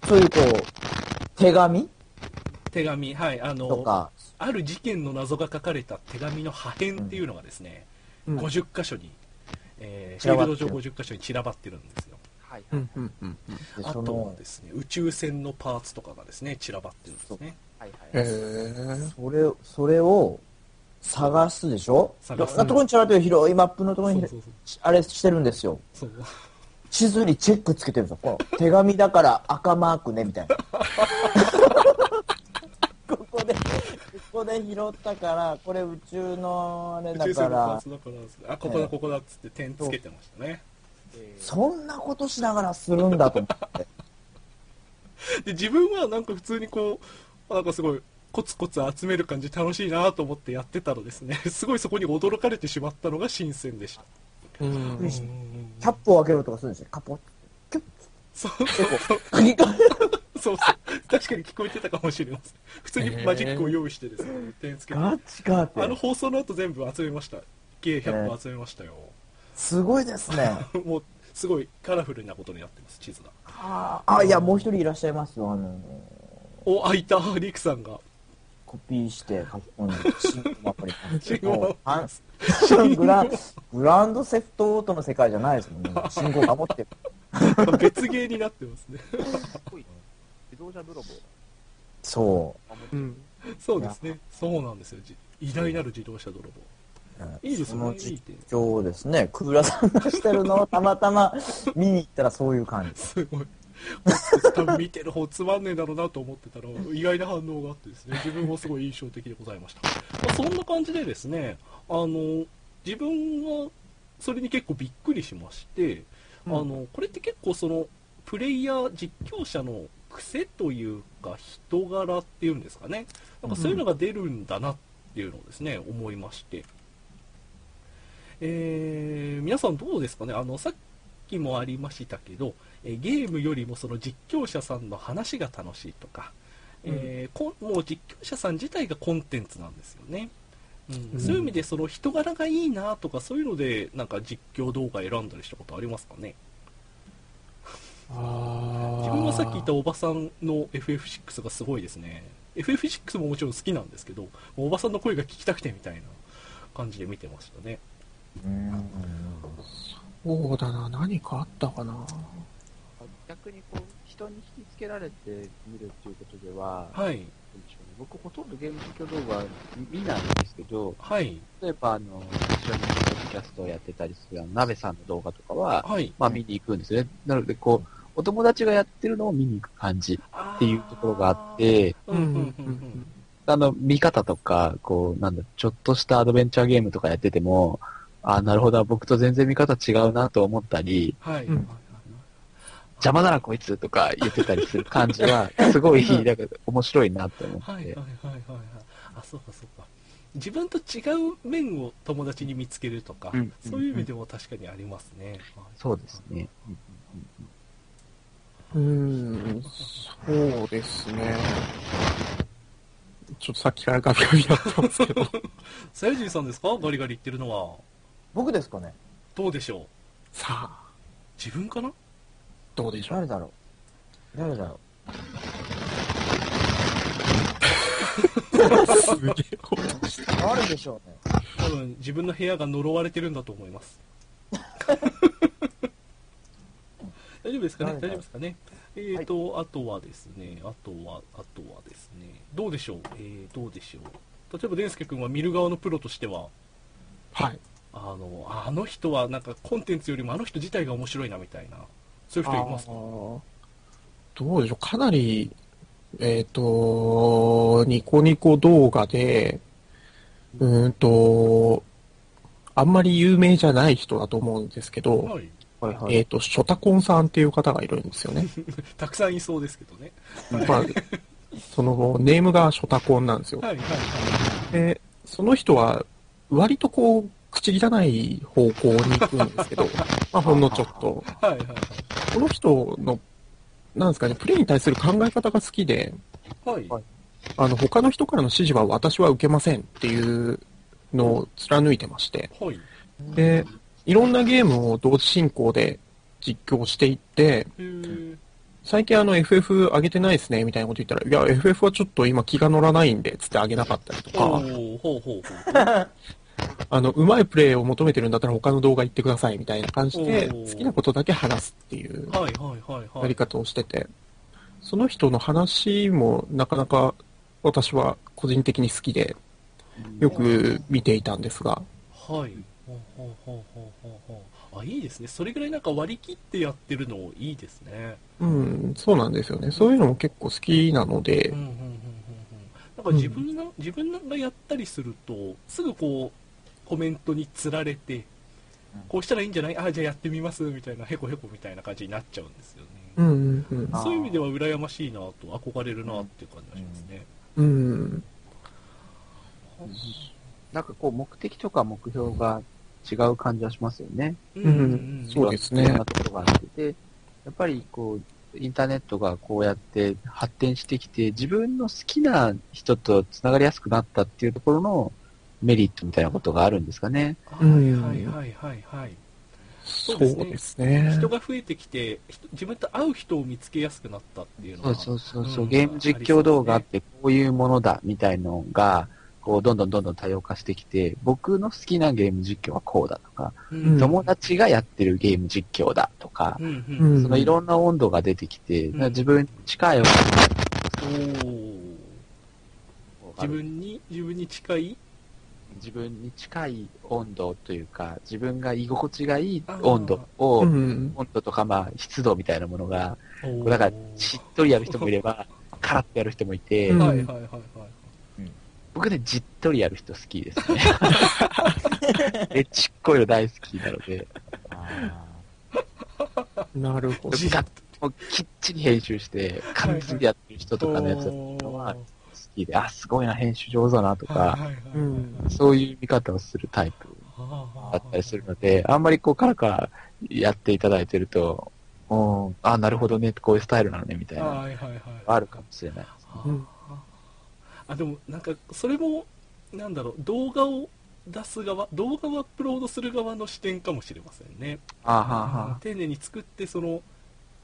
ー、そういうこう、手紙手紙はいあのある事件の謎が書かれた手紙の破片っていうのがですね、うん50箇所に、えー、散らばってるフィールド上50箇所に散らばってるんですよはい。うんうんうんうん。であとはですね宇宙船のパーツとかがですね散らばってるんですねはいへえ。それを、それを探すでしょ？い探すろんなところに散らばってる広いマップのところにあれしてるんですよ。そう地図にチェックつけてるんですよ。手紙だから赤マークね、みたいな。ここで、拾拾ったから、これ宇宙のあれだ宇宙船のパからー、ツだからあここだここだっつって点つけてましたねそんなことしながらするんだと思って。で自分はなんか普通にこうなんかすごいコツコツ集める感じ楽しいなと思ってやってたらですね すごいそこに驚かれてしまったのが新鮮でしたうん。キャップを開けろとかするんですよ。カポッ。キュッそうてこう、鍵が。そうそう確かに聞こえてたかもしれません普通にマジックを用意してですね点つけてガチかって。あの放送の後全部集めました計100個集めましたよ、すごいですね。もうすごいカラフルなことになってます地図があーあ、いや、もう一人いらっしゃいますよ。あの、お開いたリクさんがコピーして書き込んで、信号アプリ信号あグラグランドセフトオートの世界じゃないですもんね。信号守ってる。別ゲーになってますね 自動車泥棒。そう。ん。そうですね。そうなんですよ。じ偉大なる自動車泥棒。う。いいですそのねいい実点況をですね、クーラさんがしてるのをたまたま見に行ったらそういう感じ。すごい。多分見てる方つまんねえだろうなと思ってたら意外な反応があってですね。自分もすごい印象的でございました、まあ、そんな感じでですねあの自分はそれに結構びっくりしまして、あのこれって結構そのプレイヤー実況者の癖というか人柄っていうんですかね。なんかそういうのが出るんだなっていうのをですね、思いまして。えー皆さんどうですかね。あのさっきもありましたけど、えーゲームよりもその実況者さんの話が楽しいとか、えーこんもう実況者さん自体がコンテンツなんですよね、うん。うん。そういう意味でその人柄がいいなとかそういうのでなんか実況動画選んだりしたことありますかね。あ自分がさっき言ったおばさんの FF6 がすごいですね。FF6 ももちろん好きなんですけどおばさんの声が聞きたくてみたいな感じで見てましたね。うん。そうだな、何かあったかな。逆にこう、人に引きつけられて見るっていうことでは、はい。どうでしょうね。僕ほとんどゲーム実況動画見ないんですけど、はい。例えばあの、一緒にポッドキャストをやってたりするあの、鍋さんの動画とかは、はい。まあ見に行くんですね。なのでこう、お友達がやってるのを見に行く感じっていうところがあって、うんうんうんうんあの、見方とか、こう、なんだ、ちょっとしたアドベンチャーゲームとかやってても、あなるほど、僕と全然見方違うなと思ったり、はい、うん邪魔だなこいつとか言ってたりする感じは、すごい、だけど面白いなって思って。はいはいはいはい。はいあそうかそうか。自分と違う面を友達に見つけるとか、うんそういう意味でも確かにありますね、はい。そうですね。うーん、そうですね。ちょっとさっきからガビガビやってますけど。さやじいさんですか？ガリガリ言ってるのは。僕ですかね。どうでしょう？さあ、自分かな？どうでしょう？誰だろう？誰だろ すげえ音してう誰でしょうね？多分自分の部屋が呪われてるんだと思います 大丈夫ですかね？大丈夫ですかね？えーと、あとはですねあとはあとはですね。どうでしょう？えー、どうでしょう？例えばデンスケ君は見る側のプロとしては。はい。あのあの人はなんかコンテンツよりもあの人自体が面白いなみたいな。そういう人いますか？どうでしょう？かなり、えっ、と、ニコニコ動画で、うーんと、あんまり有名じゃない人だと思うんですけど、はいはいはえっ、と、ショタコンさんっていう方がいるんですよね。たくさんいそうですけどね。まあ、その、ネームがショタコンなんですよ。はいはいはで、その人は、割とこう、口汚い方向に行くんですけど、まあ、ほんのちょっと。いはいはい。この人の、なんですかね、プレイに対する考え方が好きで、はい。はい。あの、他の人からの指示は私は受けませんっていうのを貫いてまして、はい。で、いろんなゲームを同時進行で実況していって、最近あの FF 上げてないですね、みたいなこと言ったら、いや、FF はちょっと今気が乗らないんで、つって上げなかったりとか、あの、うまいプレイを求めてるんだったら他の動画行ってください、みたいな感じで、好きなことだけ話すっていうやり方をしてて、その人の話もなかなか私は個人的に好きで、よく見ていたんですが、はい。ほうほうほうほうほうほうあ、いいですね。それぐらいなんか割り切ってやってるのいいですね。うん、そうなんですよね。そういうのも結構好きなのでうん、うんうんうんうん。なんかか自分が、自分がやったりすると、すぐこう、コメントにつられて、こうしたらいいんじゃない？あ、じゃあやってみます、みたいな、へこへこみたいな感じになっちゃうんですよね。うんうんうんあーそういう意味では羨ましいなと、憧れるなっていう感じがしますね。うん。なんかこう、目的とか目標が違う感じはしますよね。うんそうですねいろんなところがあって。で、やっぱりこう、インターネットがこうやって発展してきて、自分の好きな人と繋がりやすくなったっていうところのメリットみたいなことがあるんですかね。はいはいはいはいはい。そうですねですね。人が増えてきて、人自分と会う人を見つけやすくなったっていうのは。そうそうそうそう、うんゲーム実況動画ってこういうものだみたいのが、こう、どんどんどんどん多様化してきて、僕の好きなゲーム実況はこうだとか、うん。友達がやってるゲーム実況だとか、うんうんうん。そのいろんな温度が出てきて、うん。自分に近い温度自分に、自分に近い？自分に近い温度というか、自分が居心地がいい温度を、うん。温度とかまあ湿度みたいなものが、だからしっとりやる人もいれば、カラッとやる人もいて、うんはいはいはいはい。僕ね、じっとりやる人好きですね。えちっこいの大好きなので、なるほど。きっちり編集して、完璧にやってる人とかのやつは好きで、あ、すごいな、編集上手だなとか、そういう見方をするタイプだったりするので、あんまりこう、カラカラやっていただいてると、うん、あ、なるほどね、こういうスタイルなのね、みたいな。あるかもしれないです。うんあ、でもなんか、それも、なんだろう、動画を出す側、動画をアップロードする側の視点かもしれませんね。あはあは丁寧に作って、その、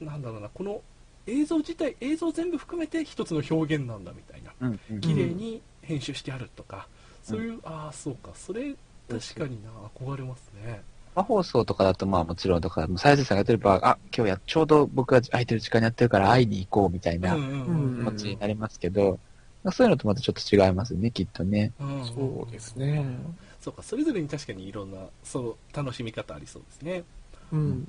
なんだろうな、この映像自体、映像全部含めて一つの表現なんだみたいな。うんうん綺麗に編集してあるとか、そういう、ああ、そうか、それ、確かにな、憧れますね。生放送とかだとまあもちろんとか、再生さんがやってれば、あ、今日や、ちょうど僕が空いてる時間にやってるから会いに行こうみたいな気うんうんうん持ちになりますけど、そういうのとまたちょっと違いますね、きっとね。うんうんそうですね。そうか、それぞれに確かにいろんな、そう、楽しみ方ありそうですね。うん。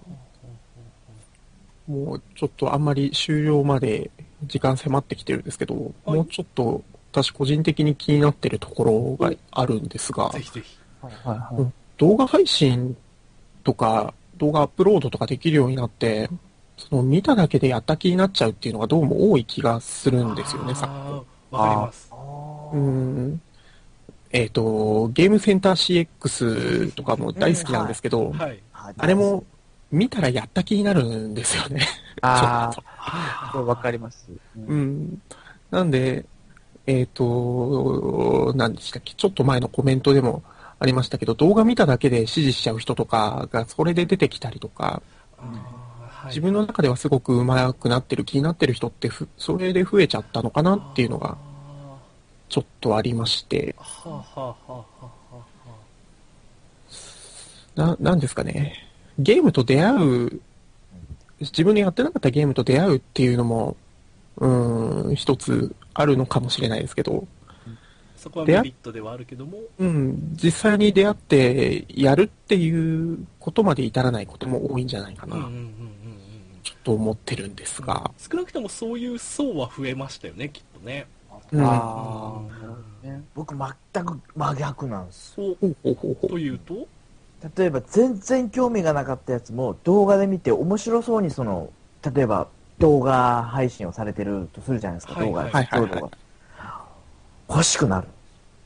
もうちょっとあんまり終了まで時間迫ってきてるんですけど、はいもうちょっと私個人的に気になってるところがあるんですが、ぜひぜひ。はいはいうん動画配信とか動画アップロードとかできるようになって、その見ただけでやった気になっちゃうっていうのがどうも多い気がするんですよね、昨今。かります。うん。えっ、と、ゲームセンター CX とかも大好きなんですけど、はい。あれも見たらやった気になるんですよね。あ ちょっあ、わかります。うんうん。なんで、えっ、と、何でしたっけ、ちょっと前のコメントでもありましたけど、動画見ただけで指示しちゃう人とかがそれで出てきたりとか、自分の中ではすごく上手くなってる、気になってる人ってふ、それで増えちゃったのかなっていうのがちょっとありまして、な、なんですかね。ゲームと出会う、自分のやってなかったゲームと出会うっていうのも、うーん、一つあるのかもしれないですけど、そこはメリットではあるけども、うん、実際に出会ってやるっていうことまで至らないことも多いんじゃないかな、うんうんうんと思ってるんですが、少なくともそういう層は増えましたよね、きっとね。うん、ああ、ね。僕全く真逆なんです。そう、うほうほうほうというと、例えば全然興味がなかったやつも動画で見て面白そうにその、例えば動画配信をされてるとするじゃないですか、はい動画、はいはい実況動画。欲しくなる。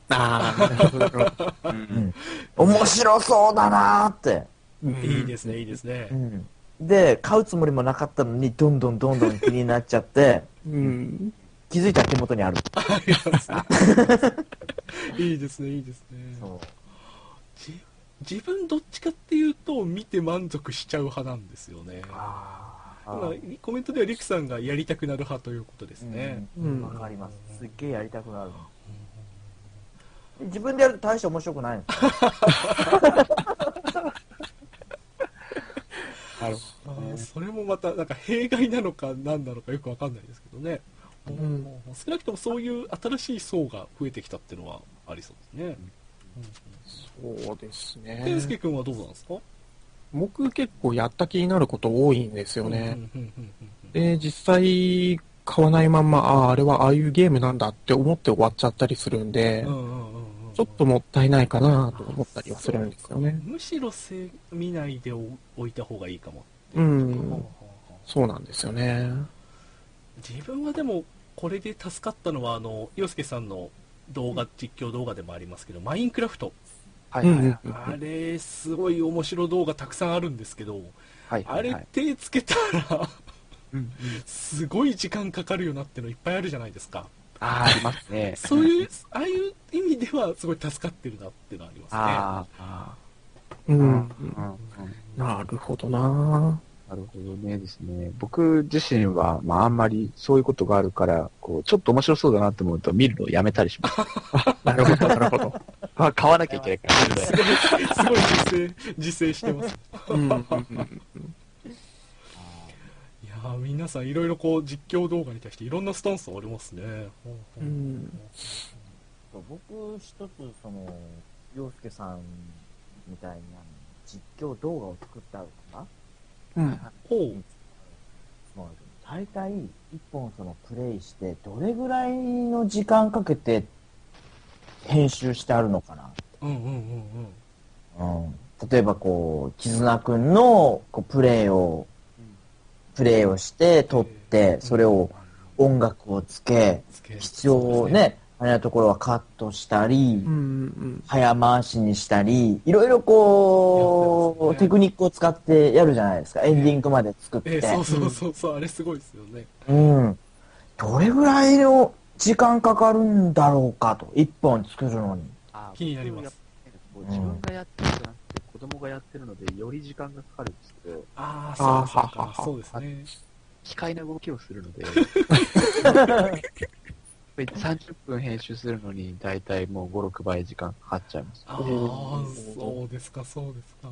ああ、なるほど。面白そうだなーって。いいですね、いいですねう。ん。で、買うつもりもなかったのに、どんどんどんどん気になっちゃって、うん。気づいたら手元にある。いいですね、いいですね。自分どっちかっていうと、見て満足しちゃう派なんですよね。あ今、コメントではリクさんがやりたくなる派ということですね。うんわかります。すっげえやりたくなる。自分でやると大して面白くないんですよ。なるあーそれもまた、なんか弊害なのか何なのかよくわかんないですけどね。ん少なくともそういう新しい層が増えてきたっていうのはありそうですね。そうです健ね。介君はどうなんですか？僕結構やった気になること多いんですよね。うんうんうんうんで、実際、買わないまんま、ああ、あれはああいうゲームなんだって思って終わっちゃったりするんで、うんうんうんうんちょっともったいないかなと思ったりはするんですよね。むしろせ見ないでお置いた方がいいかも。うほうほん。そうなんですよね。自分はでもこれで助かったのはあの洋介さんの動画実況動画でもありますけどマインクラフトはいはいはい。あれすごい面白動画たくさんあるんですけどはいあれはいはい。手つけたらすごい時間かかるよなってのいっぱいあるじゃないですかあーありますね。そういうああいう意味ではすごい助かってるなっていうのはありますねあーあうー。うんん。なるほどななるほどねですね。僕自身は、まああんまりそういうことがあるから、こう、ちょっと面白そうだなと思うと見るのをやめたりします。なるほど、なるほど。あ、買わなきゃいけないから見るのやめすごい自制自制してますうんうんうんいやー皆さんいろいろこう実況動画に対していろんなスタンスありますね。ほうん。そう僕一つその洋介さんみたいにあの実況動画を作ったりとかうん。ほう。大体一本そのプレイしてどれぐらいの時間かけて編集してあるのかな。うんうんうんうん。うん。例えばこう、絆くんのこうプレイを、プレイをして、撮って、それを音楽をつけ、必要ね、あれなところはカットしたりう、ん早回しにしたり、いろいろこう、テクニックを使ってやるじゃないですか。エンディングまで作って。えーそうそうそうそうあれすごいですよねうん。どれぐらいの時間かかるんだろうかと。一本作るのに。あ気になります自分がやってるんじゃなくて、子供がやってるので、より時間がかかるんですけど、ああそうかはははそうですね。機械な動きをするので、30分編集するのに、だいたいもう5、6倍時間かかっちゃいます。ああそうですかそうですか。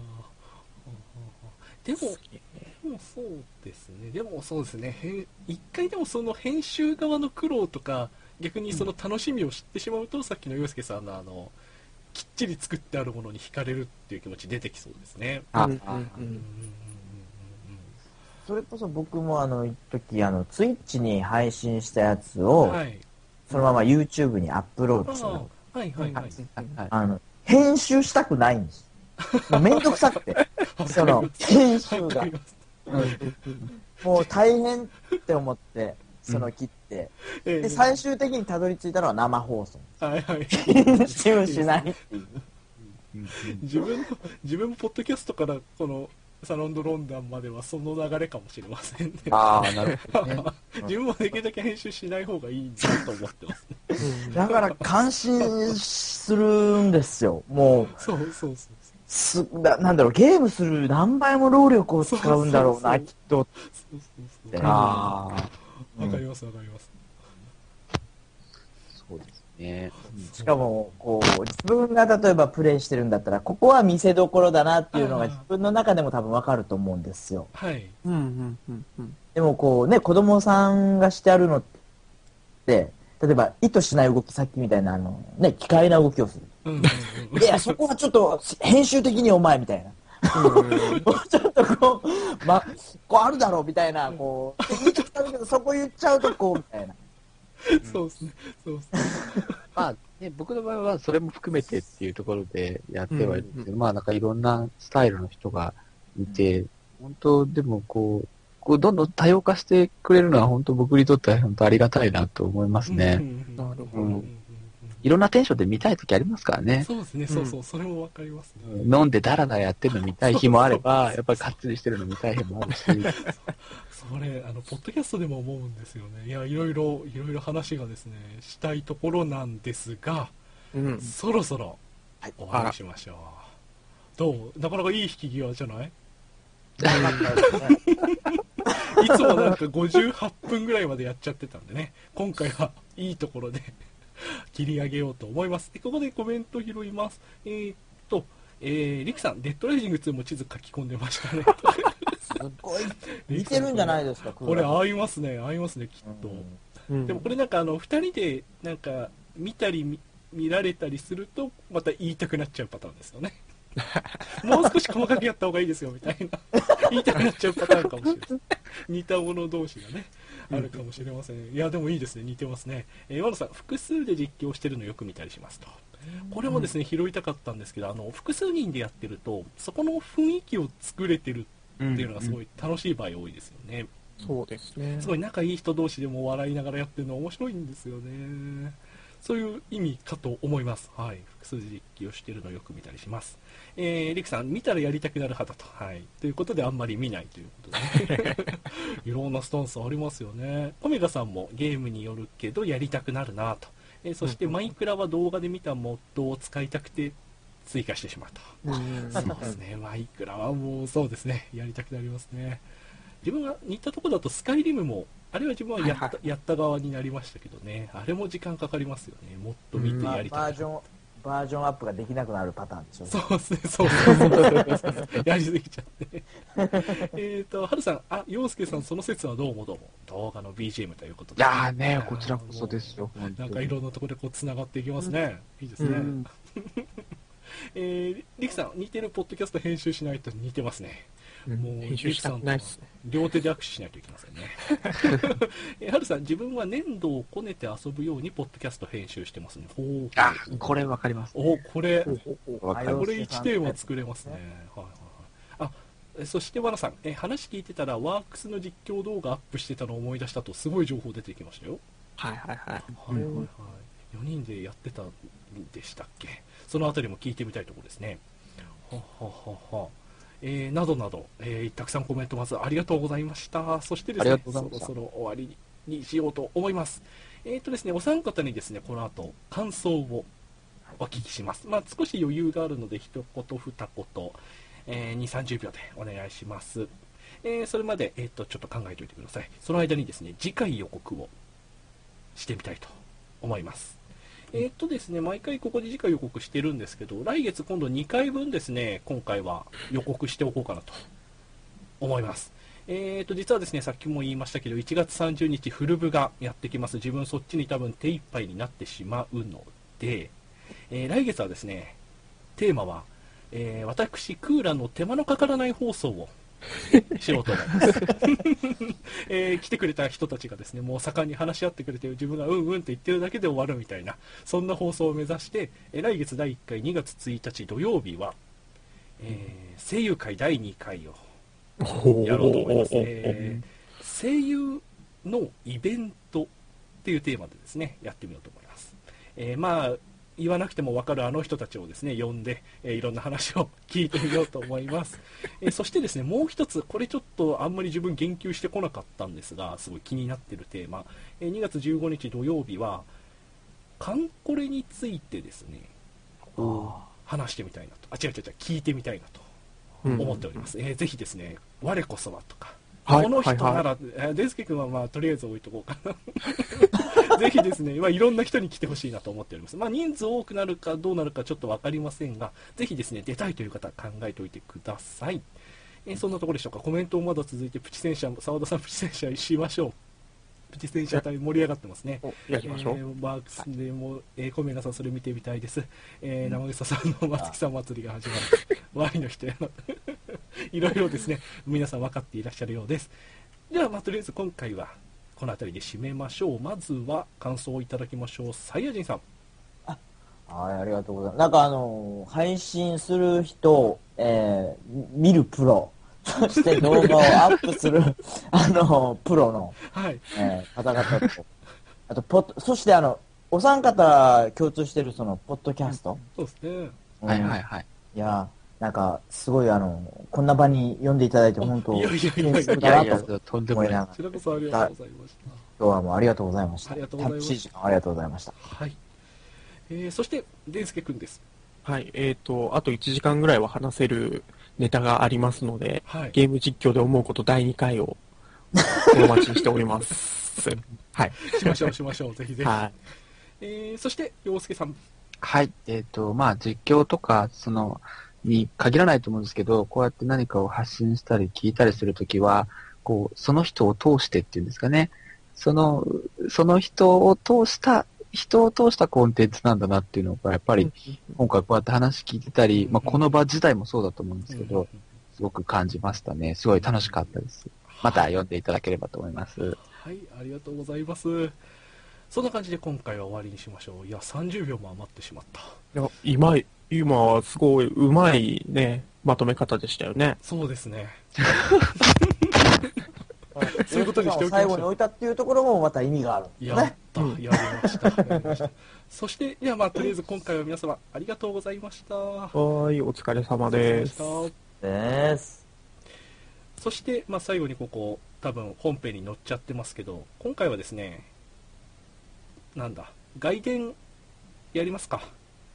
でもでもそうですね。でもそうですね。一回でもその編集側の苦労とか逆にその楽しみを知ってしまうと、さっきの洋介さんのあのきっちり作ってあるものに惹かれるっていう気持ち出てきそうですね。あうんんうんうん。それこそ僕もあの、一時あの、ツイッチに配信したやつうんを、はい。そのまま YouTube にアップロードしたあの。あはいはいはい。はい。あの、編集したくないんです。もうめんどくさくて。その、編集が。もう大変って思って、その切って。ええで、最終的にたどり着いたのは生放送。はいはいしないっていう。自分の自分もポッドキャストからこのサロンドロンダンまではその流れかもしれませんねああ、なるほどね。自分もできるだけ編集しない方がいいなと思ってますねだから感心するんですよ。もう、そうそうそうす、ななんだろう、ゲームする何倍も労力を使うんだろうな、きっと。そうそうそうああ、わかりますわかりますそうですね。しかも、こう、自分が例えばプレイしてるんだったら、ここは見せどころだなっていうのが自分の中でも多分わかると思うんですよ。はいうんうんうんうんでもこうね、子供さんがしてあるのって、例えば意図しない動き、さっきみたいなあの、ね、機械な動きをする。うんうんうんいや、そこはちょっと編集的にお前みたいな。もうちょっとこう、ま、こうあるだろうみたいな、こう、言っちゃったんだけど、そこ言っちゃうとこう、みたいな。そうですね。そうですね。まあ、ね、僕の場合はそれも含めてっていうところでやってはいるんですけど、まあなんかいろんなスタイルの人がいて、本当でもこう、こうどんどん多様化してくれるのは本当僕にとっては本当ありがたいなと思いますね。うんなるほど。うんうんうんいろんなテンションで見たい時ありますからね。そうですね。そうそう。それもわかりますね。飲んでダラダラやってるの見たい日もあれば、やっぱりかっつりしてるの見たい日もあるし。それあのポッドキャストでも思うんですよね。いやいろいろいろいろ話がですねしたいところなんですがうん。そろそろ終わりにしましょう。どう？なかなかいい引き際じゃない？い つもなんか58分ぐらいまでやっちゃってたんでね、今回はいいところで 切り上げようと思います。でここでコメント拾います。えー、っと、えー、リクさん、デッドライジング2も地図書き込んでましたね。すっごい、似てるんじゃないですか、これあ合いますね、合いますね、きっと。うんでもこれなんかあの、二人でなんか見たり見見られたりすると、また言いたくなっちゃうパターンですよね。もう少し細かくやった方がいいですよ、みたいな。言いたくなっちゃうパターンかもしれない。似た者同士がね。あるかもしれません。いや、でもいいですね。似てますね。えー、和野さん、複数で実況してるのよく見たりしますと。これもですね、拾いたかったんですけど、あの、複数人でやってると、そこの雰囲気を作れてるっていうのがすごい楽しい場合多いですよね。そうですね。すごい仲いい人同士でも笑いながらやってるの面白いんですよね。そういう意味かと思います。はい。複数実機をしてるのをよく見たりします。えー、リクさん、見たらやりたくなる派だと。はい。ということで、あんまり見ないということで、いろんなスタンスありますよね。コメガさんもゲームによるけど、やりたくなるなと。えーそして、マイクラは動画で見たモッドを使いたくて、追加してしまうと。うんそうですね、マイクラはもうそうですね、やりたくなりますね。自分が似たところだとスカイリムも、あれは自分はやった,、はいはやった側になりましたけどね、あれも時間かかりますよね、もっと見てまあやりたい。バージョン、バージョンアップができなくなるパターンでしょ。そうですね、そうそうそうやりすぎちゃって。えっと、はるさん、あ、洋介さん、その説はどうもどうも。動画の BGM ということで。いやーね、こちらこそですよ。なんかいろんなところでこう繋がっていきますね。いいですね。うん えー、リクさん、似てるポッドキャスト編集しないと似てますね。うんもう編集したくないですね。両手で握手しないといけませんね。えはるさん、自分は粘土をこねて遊ぶように、ポッドキャスト編集してますね。ほうあ、これわかります。お、これ。これ1テーマ作れますね。はいはいはい。あ、えそして、わなさん、え、話聞いてたら、ワークスの実況動画アップしてたのを思い出したと、すごい情報出てきましたよ。はいはいはい。はいはいはい。4人でやってたんでしたっけ？そのあたりも聞いてみたいところですね。はははは。えー、などなど、えー、たくさんコメントまずありがとうございました。そしてですねそろそろ終わりにしようと思います。えっ、とですね、お三方にですね、この後、感想をお聞きします。まあ、少し余裕があるので、一言二言、えー、2、30秒でお願いします。えー、それまで、えっ、と、ちょっと考えておいてください。その間にですね、次回予告をしてみたいと思います。えーっとですね、毎回ここで次回予告してるんですけど、来月今度2回分ですね、今回は予告しておこうかなと思います。えーっと、実はですね、さっきも言いましたけど、1月30日フル部がやってきます。自分そっちに多分手一杯になってしまうので、えー来月はですね、テーマは、えー私、クーラーの手間のかからない放送をしようと思います。えー来てくれた人たちがですね、もう盛んに話し合ってくれて、自分がうんうんって言ってるだけで終わるみたいな、そんな放送を目指して、えー来月第1回2月1日土曜日は、えー声優会第2回をやろうと思います。えー声優のイベントっていうテーマでですね、やってみようと思います。えーまあ、言わなくても分かるあの人たちをですね、呼んで、えーいろんな話を聞いてみようと思います。えーそしてですね、もう一つ、これちょっとあんまり自分言及してこなかったんですが、すごい気になってるテーマ。えー2月15日土曜日は、カンコレについてですね、話してみたいなと。あ、違う違う違う、聞いてみたいなとうん思っております。えーぜひですね、我こそはとか、はいこの人なはいら、えーデンスケ君はまあとりあえず置いとこうかな。ぜひですね、まあ、いろんな人に来てほしいなと思っております。まあ、人数多くなるかどうなるかちょっとわかりませんが、ぜひですね、出たいという方考えておいてください。えーそんなところでしょうか。コメントもまだ続いて、プチ戦車、澤田さんプチ戦車しましょう。プチ戦車隊盛り上がってますね。おやりましょう。えーマークスでも、えー、コメガさんそれ見てみたいです。えー、生草さんの松木さん祭りが始まる。ワインの人やな。いろいろですね、皆さん分かっていらっしゃるようです。では、まあ、とりあえず今回はこの辺りで締めましょう。まずは感想をいただきましょう。サイヤ人さん。はい、ありがとうございます。なんかあのー配信する人、えー、見るプロ、そして動画をアップする、あのープロの、はい。えー方々と、あと、ポッド、そしてあの、お三方共通してるその、ポッドキャスト。そうですね。はいはいはい。いやー、なんか、すごいあの、こんな場に呼んでいただいて本当、いやいやいやいやいやと、とんでもない。こちらこそありがとうございました。今日はもうありがとうございました。ありがとうございましい時間ありがとうございました。はい。えー、そして、デンスケ君です。はい。えっ、と、あと1時間ぐらいは話せるネタがありますので、はい。ゲーム実況で思うこと第2回をお待ちしております。はい。しましょう、しましょう。ぜひぜひ。はい。えー、そして、洋介さん。はい。えっ、と、まあ、実況とか、その、に限らないと思うんですけど、こうやって何かを発信したり聞いたりするときは、こう、その人を通してっていうんですかね。その、その人を通した、人を通したコンテンツなんだなっていうのが、やっぱり、今回こうやって話聞いてたり、まあ、この場自体もそうだと思うんですけどうん、すごく感じましたね。すごい楽しかったです。また読んでいただければと思います。はい、ありがとうございます。そんな感じで今回は終わりにしましょう。いや、30秒も余ってしまった。いや、今、今はすごい上手いね、まとめ方でしたよね。そうですね。そ そういうことにしておきましょう最後に置いたっていうところもまた意味があるんですやっね。やりました。やりましたそして、いや、まあ、とりあえず今回は皆様ありがとうございました。はーい、お疲れ様です。お疲れ様でしたです。そして、まあ、最後にここ、多分本編に載っちゃってますけど、今回はですね、なんだ、外伝やりますか。